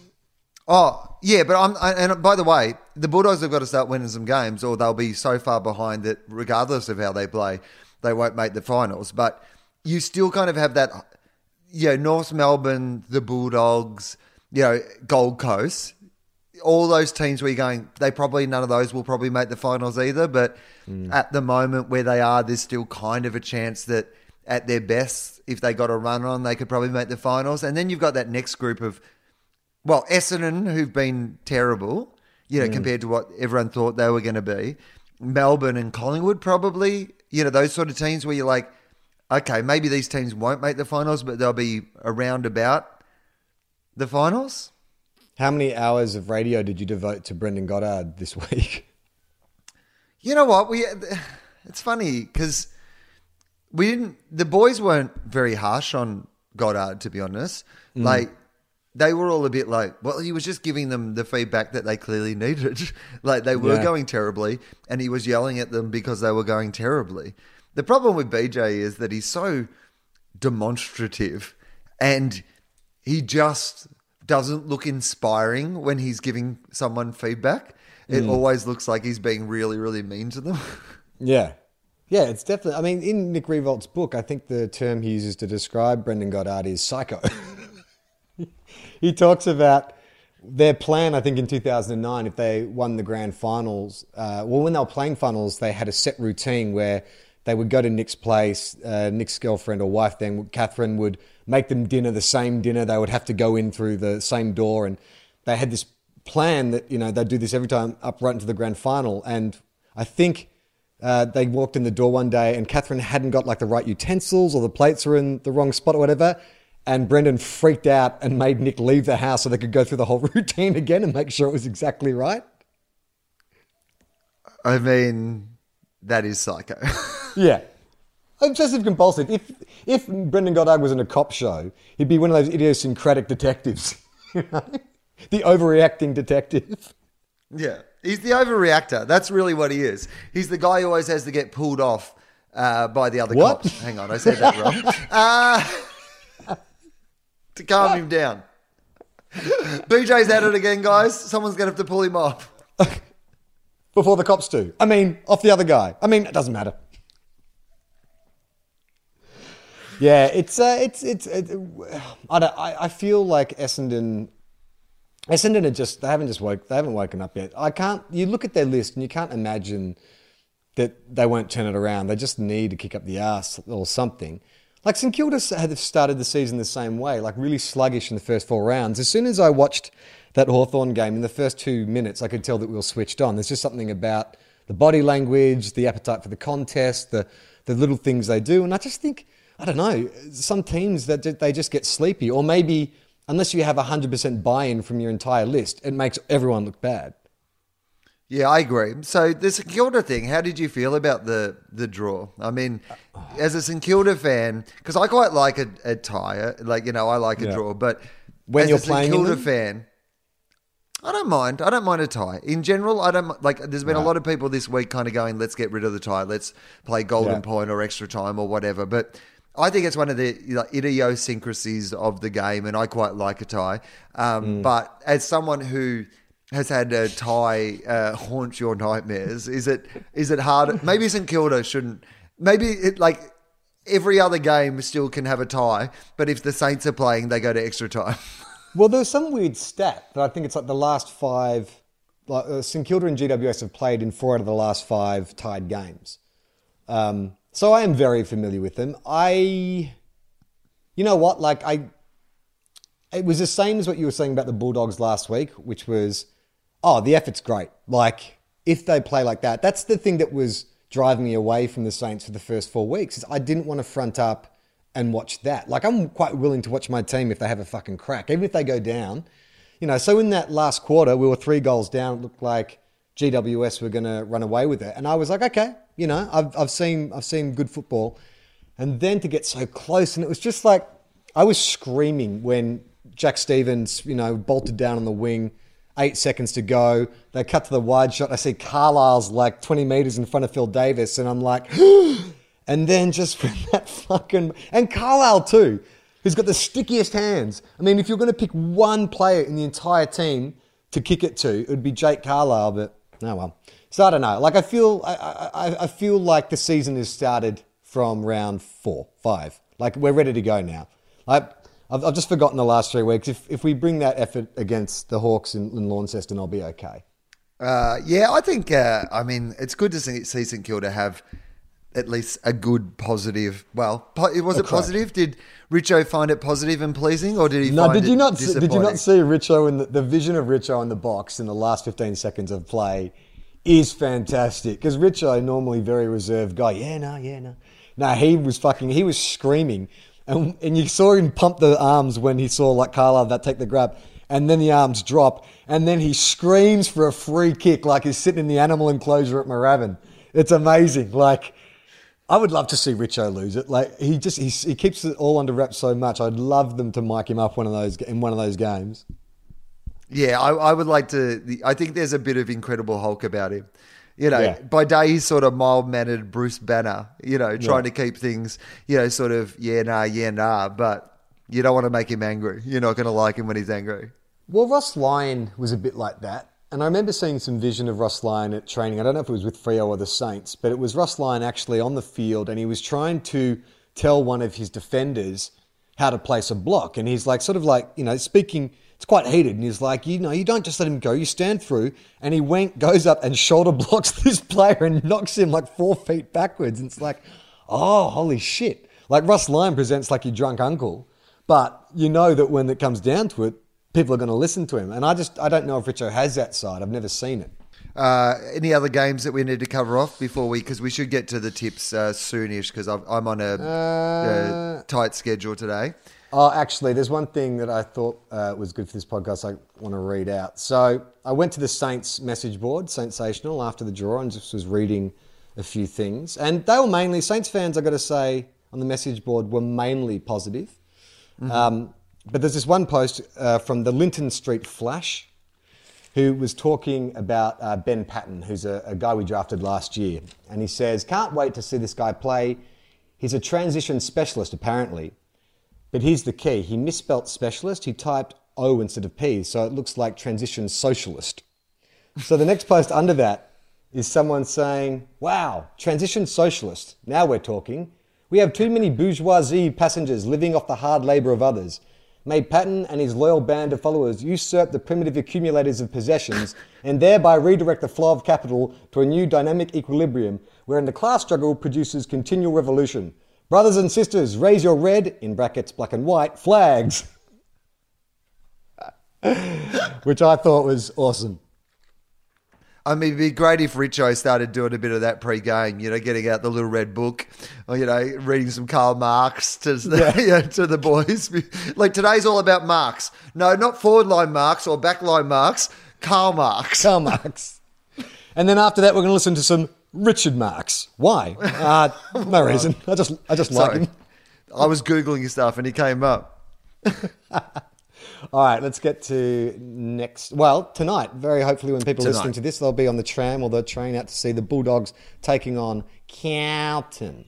Oh, yeah, but I'm, I, and by the way, the Bulldogs have got to start winning some games, or they'll be so far behind that, regardless of how they play, they won't make the finals. But you still kind of have that, you know, North Melbourne, the Bulldogs, you know, Gold Coast, all those teams where you're going, they probably none of those will probably make the finals either. But mm. at the moment where they are, there's still kind of a chance that at their best, if they got a run on, they could probably make the finals. And then you've got that next group of well, Essendon, who've been terrible, you know, mm. compared to what everyone thought they were going to be. Melbourne and Collingwood, probably, you know, those sort of teams where you're like, okay, maybe these teams won't make the finals, but they'll be around about the finals. How many hours of radio did you devote to Brendan Goddard this week? You know what? We it's funny because we didn't. The boys weren't very harsh on Goddard, to be honest. Mm. Like they were all a bit like, well, he was just giving them the feedback that they clearly needed. like they were Yeah. going terribly, and he was yelling at them because they were going terribly. The problem with BJ is that he's so demonstrative, and he just doesn't look inspiring when he's giving someone feedback. It always looks like he's being really, really mean to them. Yeah. Yeah, it's definitely. I mean, in Nick Riewoldt's book, I think the term he uses to describe Brendan Goddard is psycho. he talks about their plan, I think, in 2009, if they won the grand finals. Uh, well, when they were playing finals, they had a set routine where they would go to Nick's place. Uh, Nick's girlfriend or wife, then Catherine, would make them dinner, the same dinner. They would have to go in through the same door. And they had this plan that, you know, they'd do this every time up right into the grand final. And I think uh, they walked in the door one day and Catherine hadn't got like the right utensils or the plates were in the wrong spot or whatever. And Brendan freaked out and made Nick leave the house so they could go through the whole routine again and make sure it was exactly right. I mean, that is psycho. Yeah. Obsessive compulsive. If if Brendan Goddard was in a cop show, he'd be one of those idiosyncratic detectives. You know? the overreacting detective. yeah. He's the overreactor. That's really what he is. He's the guy who always has to get pulled off uh, by the other What? cops. Hang on, I said that wrong. Uh, to calm him down. BJ's at it again, guys. Someone's going to have to pull him off. Before the cops do. I mean, off the other guy. I mean, it doesn't matter. Yeah, it's uh, it's it's. It, I, don't, I I feel like Essendon, Essendon are just they haven't just woke they haven't woken up yet. I can't. You look at their list and you can't imagine that they won't turn it around. They just need to kick up the ass or something. Like St Kilda had started the season the same way, like really sluggish in the first four rounds. As soon as I watched that Hawthorn game in the first two minutes, I could tell that we were switched on. There's just something about the body language, the appetite for the contest, the the little things they do, and I just think I don't know. Some teams that they just get sleepy, or maybe unless you have hundred percent buy-in from your entire list, it makes everyone look bad. Yeah, I agree. So the St Kilda thing, how did you feel about the the draw? I mean, as a St Kilda fan, because I quite like a, a tie, uh, like you know, I like a Yeah. draw, but When as you're a St playing in Kilda fan, I don't mind. I don't mind a tie. In general, I don't like. There's been a lot of people this week kind of going, "Let's get rid of the tie. Let's play golden Yeah. point or extra time or whatever." But I think it's one of the like, idiosyncrasies of the game, and I quite like a tie. Um, Mm. But as someone who has had a tie uh, haunt your nightmares, is it is it hard? Maybe St Kilda shouldn't. Maybe it like. Every other game still can have a tie, but if the Saints are playing, they go to extra time. Well, there's some weird stat that I think it's like the last five like, uh, St Kilda and GWS have played in four out of the last five tied games. Um, so I am very familiar with them. I, you know what? Like I, it was the same as what you were saying about the Bulldogs last week, which was, oh, the effort's great. Like if they play like that, that's the thing that was driving me away from the Saints for the first four weeks. Is I didn't want to front up and watch that. Like I'm quite willing to watch my team if they have a fucking crack, even if they go down. You know, so in that last quarter, we were three goals down. It looked like GWS were going to run away with it, and I was like, okay, you know, I've I've seen I've seen good football, and then to get so close, and it was just like I was screaming when Jack Stevens, you know, bolted down on the wing. Eight seconds to go. They cut to the wide shot. I see Carlisle's like 20 meters in front of Phil Davis, and I'm like, and then just when that fucking and Carlisle too, who's got the stickiest hands. I mean, if you're going to pick one player in the entire team to kick it to, it would be Jake Carlisle. But oh well. So I don't know. Like I feel, I, I, I feel like the season has started from round four, five. Like we're ready to go now. Like I've, I've just forgotten the last three weeks. If if we bring that effort against the Hawks in, in Launceston, I'll be okay. Uh, yeah, I think. Uh, I mean, it's good to see, see St Kilda have at least a good positive. Well, po- was it oh, crack. positive? Did Richo find it positive and pleasing, or did he? No, find did it you not? See, did you not see Richo in the, the vision of Richo in the box in the last fifteen seconds of play is fantastic because Richo normally very reserved guy. Yeah, no, yeah, no, no. He was fucking. He was screaming, and and you saw him pump the arms when he saw like Carlisle that take the grab, and then the arms drop, and then he screams for a free kick like he's sitting in the animal enclosure at Moorabbin. It's amazing. Like. I would love to see Richo lose it. Like he just he, he keeps it all under wraps so much. I'd love them to mic him up one of those in one of those games. Yeah, I, I would like to. I think there's a bit of Incredible Hulk about him. You know, Yeah. by day he's sort of mild mannered Bruce Banner. You know, trying to keep things. You know, sort of yeah nah yeah nah, but you don't want to make him angry. You're not going to like him when he's angry. Well, Ross Lyon was a bit like that. And I remember seeing some vision of Ross Lyon at training. I don't know if it was with Freo or the Saints, but it was Ross Lyon actually on the field and he was trying to tell one of his defenders how to place a block. And he's like, sort of like, you know, speaking, it's quite heated. And he's like, you know, you don't just let him go, you stand through. And he went, goes up and shoulder blocks this player and knocks him like four feet backwards. And it's like, oh, holy shit. Like Ross Lyon presents like your drunk uncle. But you know that when it comes down to it, people are going to listen to him. And I just, I don't know if Richo has that side. I've never seen it. Uh, any other games that we need to cover off before we? Because we should get to the tips uh, soonish. Because I'm on a, a tight schedule today. Oh, actually, there's one thing that I thought uh, was good for this podcast I want to read out. So I went to the Saints message board, Saintsational, after the draw and just was reading a few things. And they were mainly, Saints fans, i got to say, on the message board were mainly positive. Um, but there's this one post uh, from the Linton Street Flash who was talking about uh, Ben Paton, who's a, a guy we drafted last year. And he says, Can't wait to see this guy play. He's a transition specialist, apparently. But here's the key he misspelt specialist, he typed O instead of P, so it looks like transition socialist. So the next post under that is someone saying, Wow, transition socialist. Now we're talking. We have too many bourgeoisie passengers living off the hard labour of others. May Paton and his loyal band of followers usurp the primitive accumulators of possessions and thereby redirect the flow of capital to a new dynamic equilibrium wherein the class struggle produces continual revolution. Brothers and sisters, raise your red, in brackets black and white, flags. Which I thought was awesome. I mean, it'd be great if Richo started doing a bit of that pre-game, you know, getting out the little red book, or you know, reading some Karl Marx to the, you know, to the boys. Like today's all about Marx. No, not forward line Marx or back line Marx. Karl Marx. Karl Marx. And then after that, we're going to listen to some Richard Marx. Why? Uh, no reason. I just, I just like him. I was googling his stuff and he came up. All right, let's get to next. Well, tonight, very hopefully, when people are Tonight. listening to this, they'll be on the tram or the train out to see the Bulldogs taking on Carlton.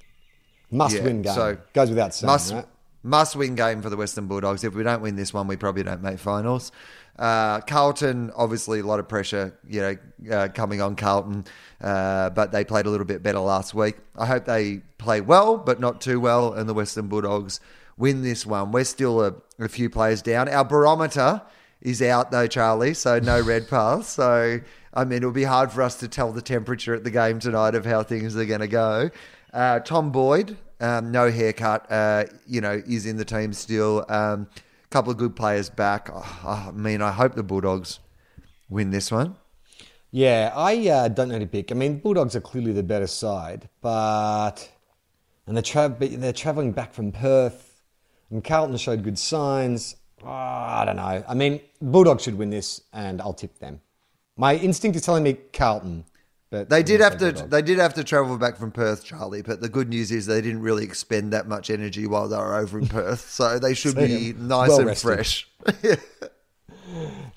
Must Yeah, win game. so Goes without saying, must right? must win game for the Western Bulldogs. If we don't win this one, we probably don't make finals. Uh, Carlton, obviously, a lot of pressure, you know, uh, coming on Carlton, uh, but they played a little bit better last week. I hope they play well, but not too well, and the Western Bulldogs win this one. We're still a, a few players down. Our barometer is out though, Charlie. So no Redpath. So I mean, it'll be hard for us to tell the temperature at the game tonight of how things are going to go. Uh, Tom Boyd, um, no haircut. Uh, you know, is in the team still. Um, couple of good players back. Oh, I mean, I hope the Bulldogs win this one. Yeah, I uh, don't know to pick. I mean, Bulldogs are clearly the better side, but and they're tra- they're traveling back from Perth, and Carlton showed good signs. Oh, I don't know. I mean, Bulldogs should win this, and I'll tip them. My instinct is telling me Carlton, but They did have to. They did have to travel back from Perth, Charlie. But the good news is they didn't really expend that much energy while they were over in Perth, so they should be nice Well and rested. fresh.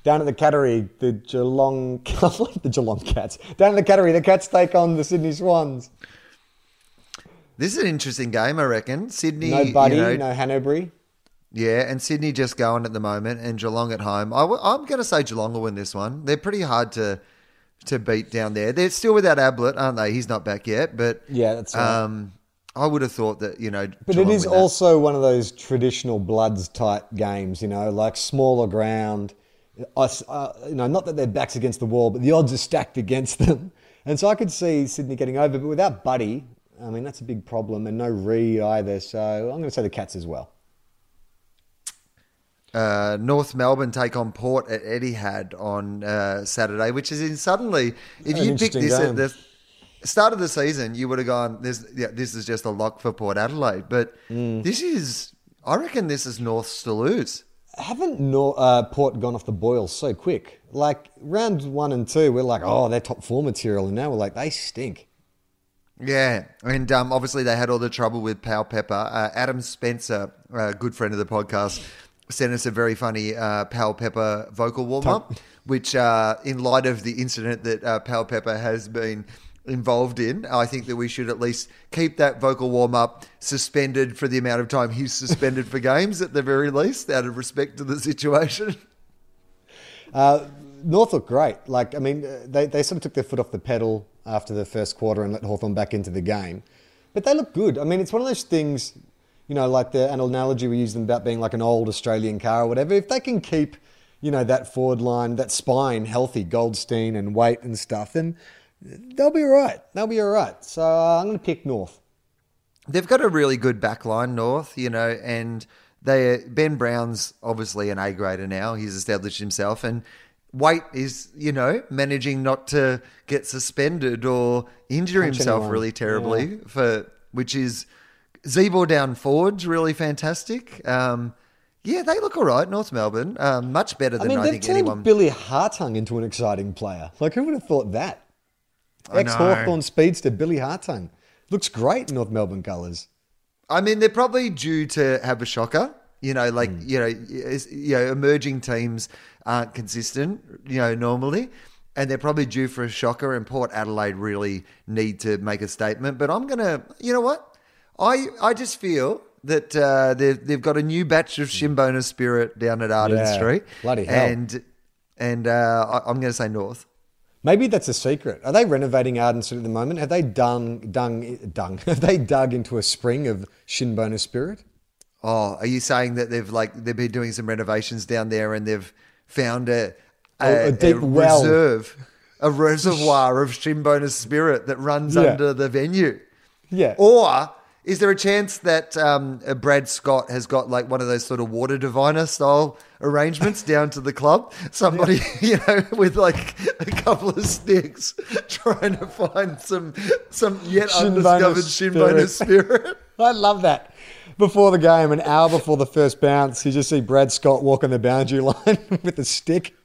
Down at the Cattery, the Geelong, the Geelong Cats. Down at the Cattery, the Cats take on the Sydney Swans. This is an interesting game, I reckon. Sydney, No Buddy, you know, no Hannebery. yeah, and Sydney just going at the moment, and Geelong at home. I, am going to say Geelong will win this one. They're pretty hard to to beat down there. They're still without Ablett, aren't they? He's not back yet, but Yeah, that's right. um, I would have thought that you know, But Geelong it is also one of those traditional bloods type games, you know, like smaller ground. Us, uh, you know, not that their backs against the wall, but the odds are stacked against them. And so I could see Sydney getting over, but without Buddy, I mean, that's a big problem, and no re either. So I'm going to say the Cats as well. uh, North Melbourne take on Port at Etihad on uh, Saturday, which is in suddenly. If you picked this game. at the start of the season, you would have gone, "This, yeah, this is just a lock for Port Adelaide." But Mm. this is, I reckon, this is North's to lose. Haven't Nor- uh, Port gone off the boil so quick? Like round one and two, we're like, oh, they're top four material, and now we're like, they stink. Yeah, and um, obviously they had all the trouble with Powell-Pepper. Uh, Adam Spencer, a good friend of the podcast, sent us a very funny uh, Powell-Pepper vocal warm up, which, uh, in light of the incident that uh, Powell-Pepper has been involved in, I think that we should at least keep that vocal warm up suspended for the amount of time he's suspended for games, at the very least, out of respect to the situation. Uh, North looked great. Like, I mean, uh, they, they sort of took their foot off the pedal after the first quarter and let Hawthorn back into the game. But they look good. I mean, it's one of those things, you know, like the an analogy we use them about being like an old Australian car or whatever. If they can keep, you know, that forward line, that spine healthy, Goldstein and Waite and stuff, then they'll be all right. They'll be all right. So uh, I'm going to pick North. They've got a really good back line, North, you know, and they Ben Brown's obviously an A grader now. He's established himself, and Waite is, you know, managing not to get suspended or injure Punch himself anyone. really terribly for which is Ziebell down forwards really fantastic. Um, yeah, they look all right, North Melbourne. Um, much better I than mean, I, think anyone. Billy Hartung into an exciting player. Like, who would have thought that? Ex. Hawthorn speedster Billy Hartung. Looks great in North Melbourne colours. I mean, they're probably due to have a shocker. You know, like Hmm. you know, you know, emerging teams aren't consistent. You know, normally, and they're probably due for a shocker. And Port Adelaide really need to make a statement. But I'm gonna, you know what? I I just feel that uh, they've they've got a new batch of Shinboner spirit down at Arden Yeah, Street. bloody hell. And and uh, I, I'm going to say North. Maybe that's a secret. Are they renovating Arden Street at the moment? Have they done, dung, dung, have they dug into a spring of Shinboner spirit? Oh, are you saying that they've like they've been doing some renovations down there and they've found a A- a deep well. reserve, a reservoir of Shinboner spirit that runs Yeah. under the venue? Yeah. Or is there a chance that um, Brad Scott has got like one of those sort of water diviner style arrangements down to the club? Somebody, you know, with like a couple of sticks trying to find some some yet undiscovered Shinboner spirit. I love that. Before the game, an hour before the first bounce, you just see Brad Scott walk on the boundary line with a stick.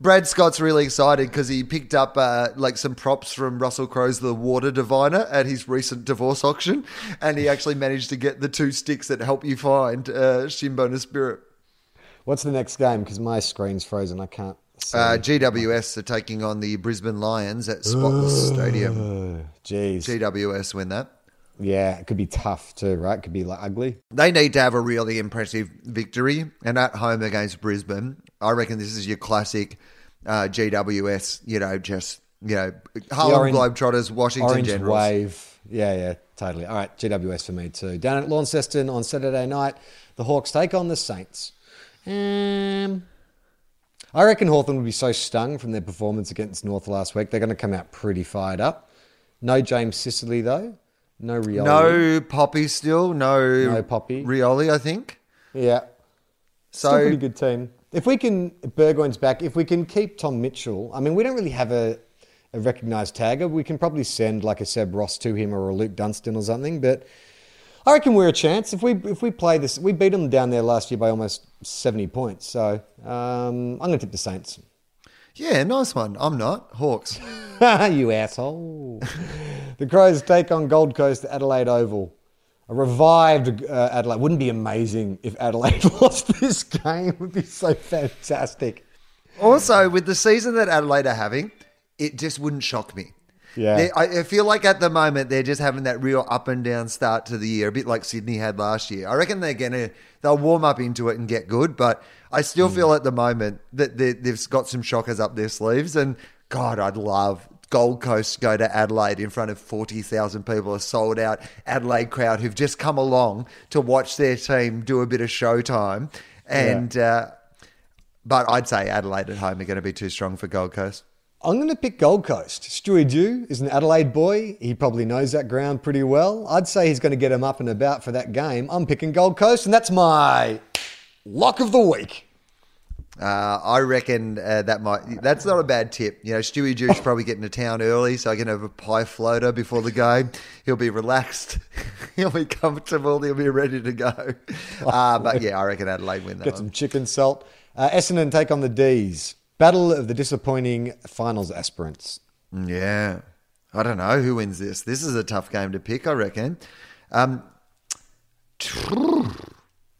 Brad Scott's really excited because he picked up uh, like some props from Russell Crowe's The Water Diviner at his recent divorce auction, and he actually managed to get the two sticks that help you find uh, Shinboner Spirit. What's the next game? Because my screen's frozen. I can't see. Uh, GWS are taking on the Brisbane Lions at Spotless Stadium. Jeez. GWS win that. Yeah, it could be tough too, right? It could be like ugly. They need to have a really impressive victory, and at home against Brisbane, I reckon this is your classic uh, GWS. You know, just you know, Harlem orange- Globetrotters, Washington Orange Generals. wave. Yeah, yeah, totally. All right, GWS for me too. Down at Launceston on Saturday night, the Hawks take on the Saints. Um, I reckon Hawthorn would be so stung from their performance against North last week. They're going to come out pretty fired up. No James Sicily though. No Rioli. No Poppy still. No, No Poppy. Rioli, I think. Yeah. So Still a pretty good team. If we can, Burgoyne's back. If we can keep Tom Mitchell, I mean, we don't really have a, a recognised tagger. We can probably send like a Seb Ross to him or a Luke Dunstan or something. But I reckon we're a chance. If we if we play this, we beat them down there last year by almost seventy points. So um, I'm going to tip the Saints. Yeah, nice one. I'm not Hawks. you asshole. the Crows take on Gold Coast at Adelaide Oval. A revived uh, Adelaide. Wouldn't be amazing if Adelaide lost this game. It would be so fantastic. Also, with the season that Adelaide are having, it just wouldn't shock me. Yeah. They- I, I feel like at the moment they're just having that real up and down start to the year, a bit like Sydney had last year. I reckon they're gonna they'll warm up into it and get good, but I still feel at the moment that they, they've got some shockers up their sleeves. And God, I'd love Gold Coast to go to Adelaide in front of forty thousand people, a sold out Adelaide crowd who've just come along to watch their team do a bit of showtime. And uh, but I'd say Adelaide at home are going to be too strong for Gold Coast. I'm going to pick Gold Coast. Stewie Dew is an Adelaide boy. He probably knows that ground pretty well. I'd say he's going to get him up and about for that game. I'm picking Gold Coast, and that's my lock of the week. Uh, I reckon uh, that might. That's not a bad tip. You know, Stewie Dew's probably getting to town early, so I can have a pie floater before the game. He'll be relaxed. He'll be comfortable. He'll be ready to go. Uh, but yeah, I reckon Adelaide win that Get one. some chicken salt. Uh, Essendon take on the Dees. Battle of the disappointing finals aspirants. Yeah, I don't know who wins this. This is a tough game to pick. I reckon. Um,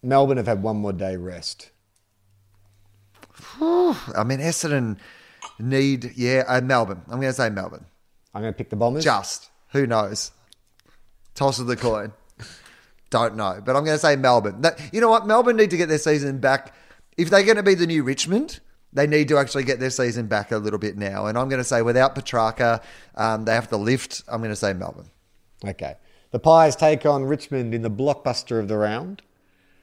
Melbourne have had one more day rest. I mean, Essendon need. Yeah, uh, Melbourne. I'm going to say Melbourne. I'm going to pick the Bombers. Just who knows? Toss of the coin. Don't know, but I'm going to say Melbourne. That, you know what? Melbourne need to get their season back. If they're going to be the new Richmond, they need to actually get their season back a little bit now. And I'm going to say without Petracca, um, they have to lift. I'm going to say Melbourne. Okay. The Pies take on Richmond in the blockbuster of the round.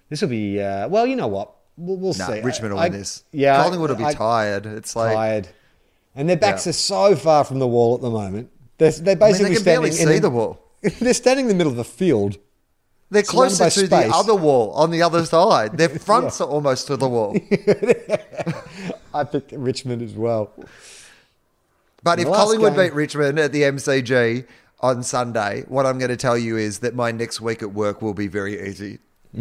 This will be, uh, well, you know what? We'll, we'll No, see. Richmond will I- win this. Yeah. Collingwood will be I- tired. It's like tired. And their backs Yeah. are so far from the wall at the moment. They're, they're I mean, basically they standing in see the wall. They're standing in the middle of the field. They're closer to space. the other wall on the other side. Their fronts are almost to the wall. I picked Richmond as well. But if Collingwood game- beat Richmond at the MCG on Sunday, what I'm going to tell you is that my next week at work will be very easy.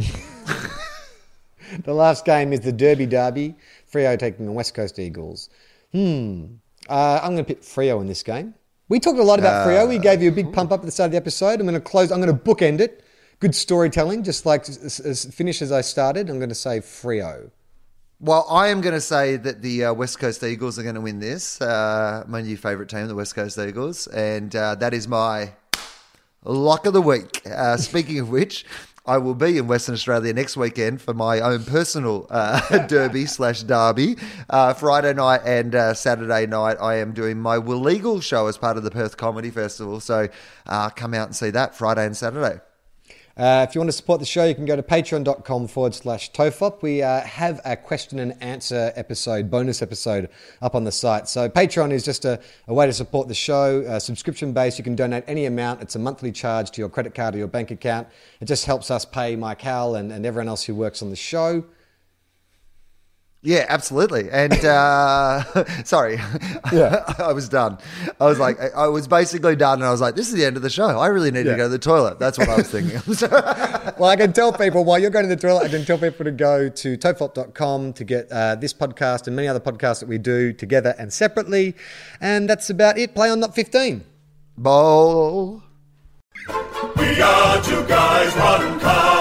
The last game is the Derby Derby. Freo taking the West Coast Eagles. Hmm. Uh, I'm going to pick Freo in this game. We talked a lot about Freo. We gave you a big pump up at the start of the episode. I'm going to close. I'm going to bookend it. Good storytelling, just like as, as finish as I started. I'm going to say Freo. Well, I am going to say that the uh, West Coast Eagles are going to win this. Uh, my new favourite team, the West Coast Eagles. And uh, that is my lock of the week. Uh, speaking of which, I will be in Western Australia next weekend for my own personal uh, derby slash derby. Uh, Friday night and Saturday night, I am doing my Wil-Legal show as part of the Perth Comedy Festival. So come out and see that Friday and Saturday. Uh, if you want to support the show, you can go to patreon.com forward slash tofop. We uh, have a question and answer episode, bonus episode up on the site. So Patreon is just a, a way to support the show, uh, subscription based. You can donate any amount. It's a monthly charge to your credit card or your bank account. It just helps us pay Mike Howell and, and everyone else who works on the show. Yeah, absolutely. And uh, sorry, Yeah. I was done. I was like, I, I was basically done, and I was like, this is the end of the show. I really need Yeah. to go to the toilet. That's what I was thinking. Well, I can tell people while you're going to the toilet, I can tell people to go to tofop.com to get uh, this podcast and many other podcasts that we do together and separately. And that's about it. Play on Not 15. Bowl. We are two guys, one car.